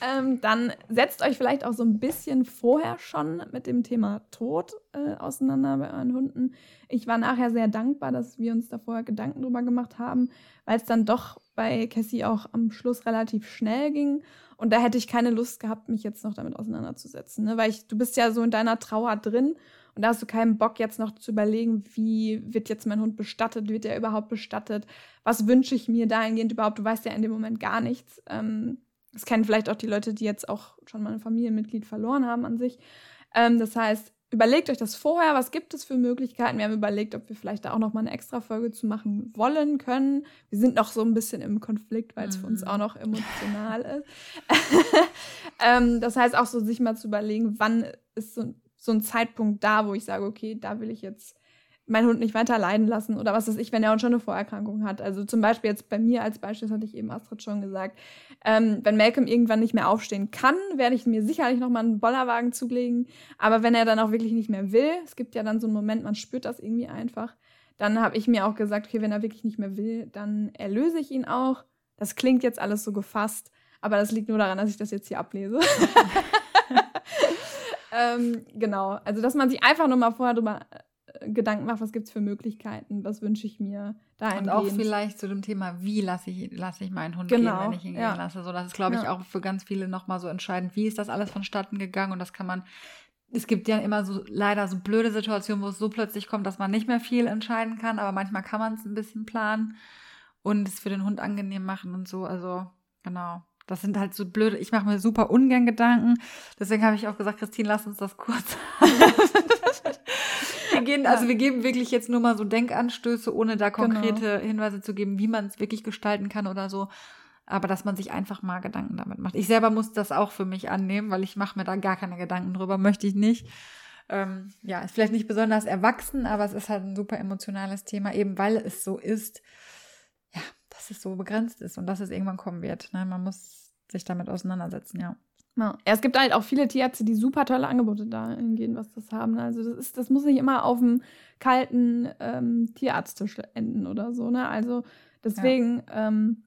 ähm, dann setzt euch vielleicht auch so ein bisschen vorher schon mit dem Thema Tod äh, auseinander bei euren Hunden. Ich war nachher sehr dankbar, dass wir uns da vorher Gedanken drüber gemacht haben, weil es dann doch bei Cassie auch am Schluss relativ schnell ging. Und da hätte ich keine Lust gehabt, mich jetzt noch damit auseinanderzusetzen. Ne? Weil ich, du bist ja so in deiner Trauer drin und da hast du keinen Bock jetzt noch zu überlegen, wie wird jetzt mein Hund bestattet, wird er überhaupt bestattet, was wünsche ich mir dahingehend überhaupt, du weißt ja in dem Moment gar nichts. Ähm, das kennen vielleicht auch die Leute, die jetzt auch schon mal ein Familienmitglied verloren haben an sich. Ähm, das heißt, überlegt euch das vorher, was gibt es für Möglichkeiten. Wir haben überlegt, ob wir vielleicht da auch noch mal eine extra Folge zu machen wollen können. Wir sind noch so ein bisschen im Konflikt, weil es mhm. für uns mhm. auch noch emotional ist. ähm, das heißt auch so, sich mal zu überlegen, wann ist so so ein Zeitpunkt da, wo ich sage, okay, da will ich jetzt meinen Hund nicht weiter leiden lassen oder was weiß ich, wenn er schon eine Vorerkrankung hat. Also zum Beispiel jetzt bei mir als Beispiel, das hatte ich eben Astrid schon gesagt, ähm, wenn Malcolm irgendwann nicht mehr aufstehen kann, werde ich mir sicherlich nochmal einen Bollerwagen zulegen. Aber wenn er dann auch wirklich nicht mehr will, es gibt ja dann so einen Moment, man spürt das irgendwie einfach, dann habe ich mir auch gesagt, okay, wenn er wirklich nicht mehr will, dann erlöse ich ihn auch. Das klingt jetzt alles so gefasst, aber das liegt nur daran, dass ich das jetzt hier ablese. Ähm, genau, also dass man sich einfach nur mal vorher drüber Gedanken macht, was gibt es für Möglichkeiten, was wünsche ich mir da Und auch vielleicht zu dem Thema, wie lasse ich, lasse ich meinen Hund genau, gehen, wenn ich ihn ja. gehen lasse. So, das ist, glaube ich, ja. auch für ganz viele nochmal so entscheidend, wie ist das alles vonstatten gegangen und das kann man es gibt ja immer so leider so blöde Situationen, wo es so plötzlich kommt, dass man nicht mehr viel entscheiden kann, aber manchmal kann man es ein bisschen planen und es für den Hund angenehm machen und so. Also genau. Das sind halt so blöde, ich mache mir super ungern Gedanken. Deswegen habe ich auch gesagt, Christine, lass uns das kurz. wir gehen, also wir geben wirklich jetzt nur mal so Denkanstöße, ohne da genau. konkrete genau. Hinweise zu geben, wie man es wirklich gestalten kann oder so. aber dass man sich einfach mal Gedanken damit macht. Ich selber muss das auch für mich annehmen, weil ich mache mir da gar keine Gedanken drüber, möchte ich nicht. Ähm, ja, ist vielleicht nicht besonders erwachsen, aber es ist halt ein super emotionales Thema, eben weil es so ist, ja, dass es so begrenzt ist und dass es irgendwann kommen wird. Ne? Man muss sich damit auseinandersetzen, ja. Ja, es gibt halt auch viele Tierärzte, die super tolle Angebote da hingehen, was das haben. Also das ist, das muss nicht immer auf dem kalten ähm, Tierarzttisch enden oder so. Ne? Also deswegen ja. ähm,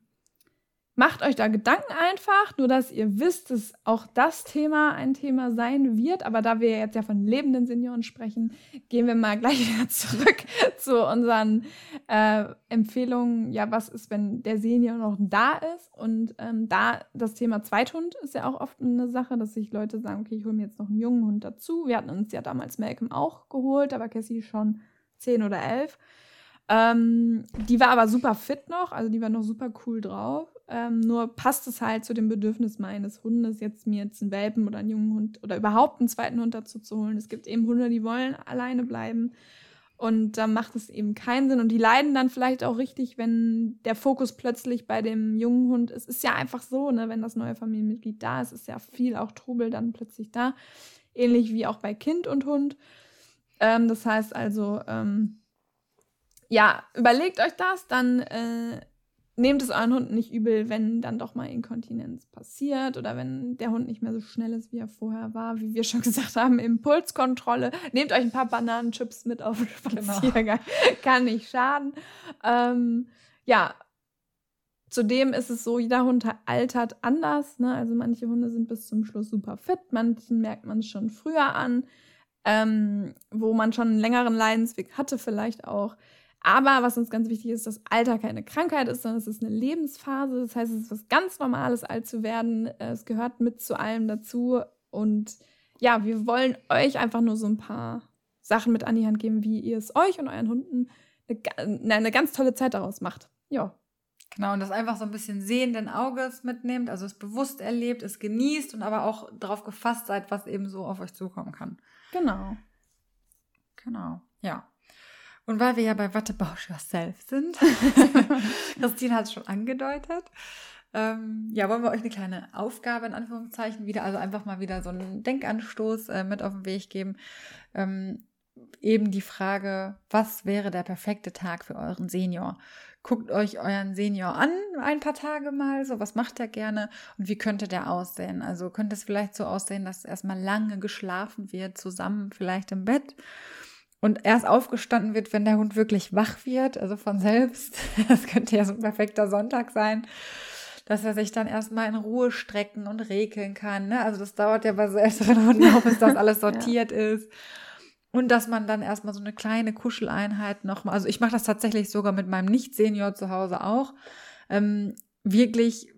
Macht euch da Gedanken einfach, nur dass ihr wisst, dass auch das Thema ein Thema sein wird. Aber da wir jetzt ja von lebenden Senioren sprechen, gehen wir mal gleich wieder zurück zu unseren äh, Empfehlungen. Ja, was ist, wenn der Senior noch da ist? Und ähm, da das Thema Zweithund ist ja auch oft eine Sache, dass sich Leute sagen, okay, ich hole mir jetzt noch einen jungen Hund dazu. Wir hatten uns ja damals Malcolm auch geholt, war Cassie schon zehn oder elf. Ähm, die war aber super fit noch, also die war noch super cool drauf. Ähm, nur passt es halt zu dem Bedürfnis meines Hundes, jetzt mir jetzt einen Welpen oder einen jungen Hund oder überhaupt einen zweiten Hund dazu zu holen. Es gibt eben Hunde, die wollen alleine bleiben. Und da macht es eben keinen Sinn. Und die leiden dann vielleicht auch richtig, wenn der Fokus plötzlich bei dem jungen Hund ist. Ist ja einfach so, ne, wenn das neue Familienmitglied da ist, ist ja viel auch Trubel dann plötzlich da. Ähnlich wie auch bei Kind und Hund. Ähm, das heißt also, ähm, ja, überlegt euch das, dann äh, nehmt es euren Hund nicht übel, wenn dann doch mal Inkontinenz passiert oder wenn der Hund nicht mehr so schnell ist, wie er vorher war. Wie wir schon gesagt haben, Impulskontrolle. Nehmt euch ein paar Bananenchips mit auf den genau. Spaziergang. Genau. Kann nicht schaden. Ähm, ja, Zudem ist es so, jeder Hund altert anders. Ne? Also manche Hunde sind bis zum Schluss super fit, manchen merkt man es schon früher an, ähm, wo man schon einen längeren Leidensweg hatte vielleicht auch. Aber was uns ganz wichtig ist, dass Alter keine Krankheit ist, sondern es ist eine Lebensphase. Das heißt, es ist was ganz Normales, alt zu werden. Es gehört mit zu allem dazu. Und ja, wir wollen euch einfach nur so ein paar Sachen mit an die Hand geben, wie ihr es euch und euren Hunden eine, eine ganz tolle Zeit daraus macht. Ja. Genau, und das einfach so ein bisschen sehenden Auges mitnehmt, also es bewusst erlebt, es genießt und aber auch darauf gefasst seid, was eben so auf euch zukommen kann. Genau. Genau, ja. Und weil wir ja bei What About Yourself sind, Christine hat es schon angedeutet, ähm, ja, wollen wir euch eine kleine Aufgabe in Anführungszeichen wieder, also einfach mal wieder so einen Denkanstoß äh, mit auf den Weg geben. Ähm, eben die Frage, was wäre der perfekte Tag für euren Senior? Guckt euch euren Senior an, ein paar Tage mal, so was macht er gerne und wie könnte der aussehen? Also könnte es vielleicht so aussehen, dass erstmal lange geschlafen wird, zusammen vielleicht im Bett und erst aufgestanden wird, wenn der Hund wirklich wach wird, also von selbst. Das könnte ja so ein perfekter Sonntag sein, dass er sich dann erstmal in Ruhe strecken und regeln kann. Ne? Also das dauert ja bei so älteren Hunden auch, bis das alles sortiert ja. ist. Und dass man dann erstmal so eine kleine Kuscheleinheit nochmal, also ich mache das tatsächlich sogar mit meinem Nicht-Senior zu Hause auch, ähm, wirklich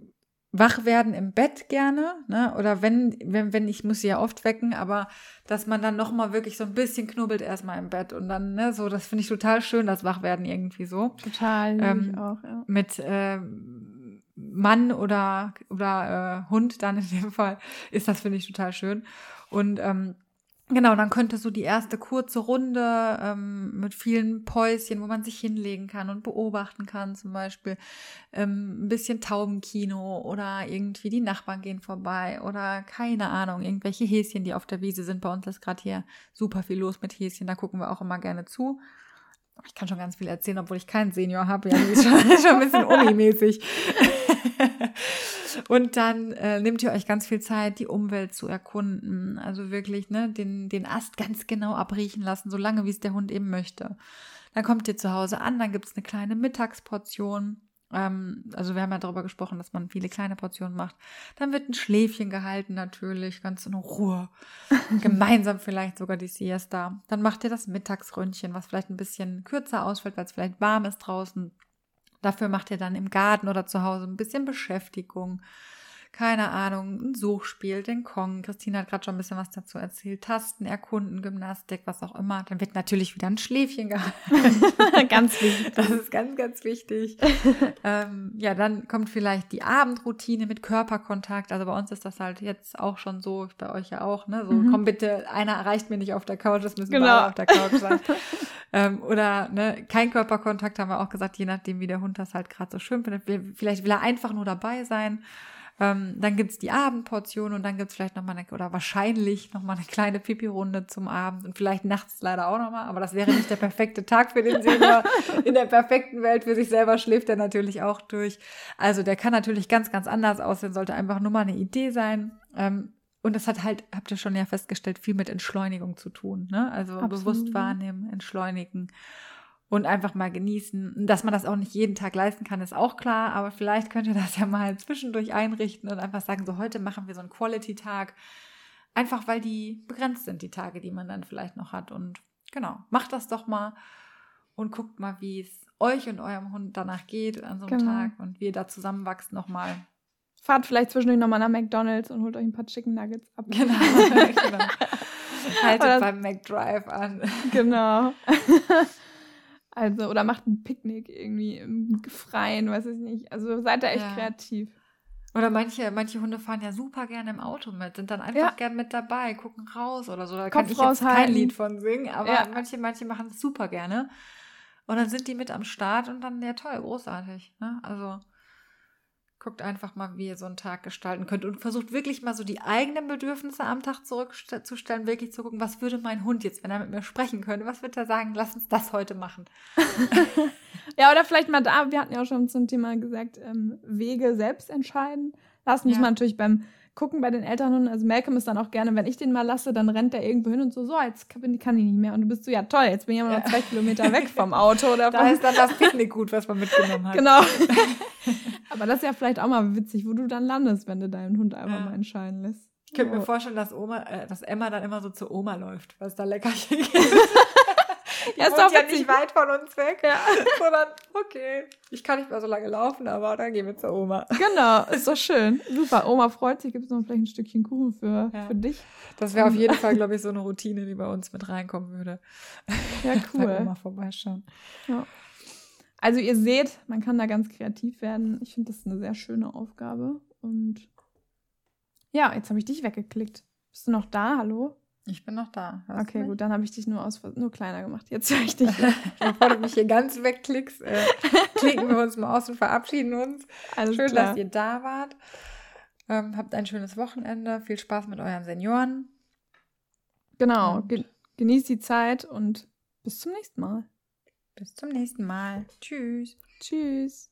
wach werden im Bett gerne, ne? Oder wenn, wenn, wenn, ich muss sie ja oft wecken, aber dass man dann nochmal wirklich so ein bisschen knubbelt erstmal im Bett und dann, ne, so, das finde ich total schön, das Wachwerden irgendwie so. Total, ähm, auch, ja. Mit äh, Mann oder, oder äh, Hund dann in dem Fall ist das, finde ich, total schön. Und ähm, Genau, dann könnte so die erste kurze Runde ähm, mit vielen Päuschen, wo man sich hinlegen kann und beobachten kann, zum Beispiel ähm, ein bisschen Taubenkino oder irgendwie die Nachbarn gehen vorbei oder keine Ahnung, irgendwelche Häschen, die auf der Wiese sind. Bei uns ist gerade hier super viel los mit Häschen, da gucken wir auch immer gerne zu. Ich kann schon ganz viel erzählen, obwohl ich keinen Senior habe. Ja, ist schon, schon ein bisschen unimäßig. Und dann äh, nehmt ihr euch ganz viel Zeit, die Umwelt zu erkunden. Also wirklich, ne, den, den Ast ganz genau abriechen lassen, so lange wie es der Hund eben möchte. Dann kommt ihr zu Hause an, dann gibt es eine kleine Mittagsportion. Ähm, also wir haben ja darüber gesprochen, dass man viele kleine Portionen macht. Dann wird ein Schläfchen gehalten natürlich, ganz in Ruhe. Gemeinsam vielleicht sogar die Siesta. Dann macht ihr das Mittagsründchen, was vielleicht ein bisschen kürzer ausfällt, weil es vielleicht warm ist draußen. Dafür macht ihr dann im Garten oder zu Hause ein bisschen Beschäftigung. Keine Ahnung, ein Suchspiel, den Kong. Christine hat gerade schon ein bisschen was dazu erzählt. Tasten, Erkunden, Gymnastik, was auch immer. Dann wird natürlich wieder ein Schläfchen gehalten. ganz wichtig. Das ist ganz, ganz wichtig. ähm, ja, dann kommt vielleicht die Abendroutine mit Körperkontakt. Also bei uns ist das halt jetzt auch schon so, bei euch ja auch, ne? So, mhm. komm bitte, einer erreicht mir nicht auf der Couch, das müssen genau. beide auf der Couch sein. ähm, oder ne, kein Körperkontakt haben wir auch gesagt, je nachdem, wie der Hund das halt gerade so schön findet. Vielleicht will er einfach nur dabei sein. Ähm, dann gibt's die Abendportion und dann gibt's vielleicht nochmal eine, oder wahrscheinlich nochmal eine kleine Pipi-Runde zum Abend und vielleicht nachts leider auch nochmal, aber das wäre nicht der perfekte Tag für den Senior. In der perfekten Welt für sich selber schläft er natürlich auch durch. Also der kann natürlich ganz, ganz anders aussehen, sollte einfach nur mal eine Idee sein. Ähm, und das hat halt, habt ihr schon ja festgestellt, viel mit Entschleunigung zu tun. Ne? Also Absolut. bewusst wahrnehmen, entschleunigen und einfach mal genießen. Dass man das auch nicht jeden Tag leisten kann, ist auch klar, aber vielleicht könnt ihr das ja mal zwischendurch einrichten und einfach sagen, so heute machen wir so einen Quality-Tag. Einfach weil die begrenzt sind, die Tage, die man dann vielleicht noch hat. Und genau, macht das doch mal und guckt mal, wie es euch und eurem Hund danach geht an so einem genau. Tag und wie ihr da zusammenwachst nochmal. Fahrt vielleicht zwischendurch nochmal nach McDonalds und holt euch ein paar Chicken Nuggets ab. Genau, genau. Haltet beim McDrive an. Genau. Also, oder macht ein Picknick irgendwie im Freien, weiß ich nicht. Also seid da echt ja. kreativ. Oder manche, manche Hunde fahren ja super gerne im Auto mit, sind dann einfach ja. gern mit dabei, gucken raus oder so. Da Kopf kann ich jetzt kein Lied von singen, aber ja. manche, manche machen es super gerne. Und dann sind die mit am Start und dann, ja toll, großartig. Ne? Also Guckt einfach mal, wie ihr so einen Tag gestalten könnt und versucht wirklich mal so die eigenen Bedürfnisse am Tag zurückzustellen, wirklich zu gucken, was würde mein Hund jetzt, wenn er mit mir sprechen könnte, was würde er sagen, lass uns das heute machen. ja, oder vielleicht mal da, wir hatten ja auch schon zum Thema gesagt, ähm, Wege selbst entscheiden. Lassen muss ja. man natürlich beim gucken bei den Elternhunden. Also Malcolm ist dann auch gerne, wenn ich den mal lasse, dann rennt er irgendwo hin und so, so, jetzt kann, kann ich nicht mehr. Und du bist so, ja toll, jetzt bin ich aber noch zwei Kilometer weg vom Auto. Oder da ist dann das Picknick gut, was man mitgenommen hat. Genau. aber das ist ja vielleicht auch mal witzig, wo du dann landest, wenn du deinen Hund einfach ja. mal entscheiden lässt. Ich könnte oh. mir vorstellen, dass Oma, äh, dass Emma dann immer so zu Oma läuft, weil es da Leckerchen gibt. Ja, ist doch ja nicht weit von uns weg. Ja. Sondern, okay, ich kann nicht mehr so lange laufen, aber dann gehen wir zur Oma. Genau, ist doch schön. Super. Oma freut sich, gibt es noch vielleicht ein Stückchen Kuchen für, ja. für dich. Das wäre auf jeden Fall, glaube ich, so eine Routine, die bei uns mit reinkommen würde. Ja, cool. Bei Oma vorbeischauen. Ja. Also ihr seht, man kann da ganz kreativ werden. Ich finde das eine sehr schöne Aufgabe. Und ja, jetzt habe ich dich weggeklickt. Bist du noch da? Hallo? Ich bin noch da. Okay, gut, dann habe ich dich nur, aus, nur kleiner gemacht. Jetzt höre ich dich. Bevor du mich hier ganz wegklickst, äh, klicken wir uns mal aus und verabschieden uns. Alles Schön, klar. dass ihr da wart. Ähm, habt ein schönes Wochenende. Viel Spaß mit euren Senioren. Genau. Ge genießt die Zeit und bis zum nächsten Mal. Bis zum nächsten Mal. Tschüss. Tschüss.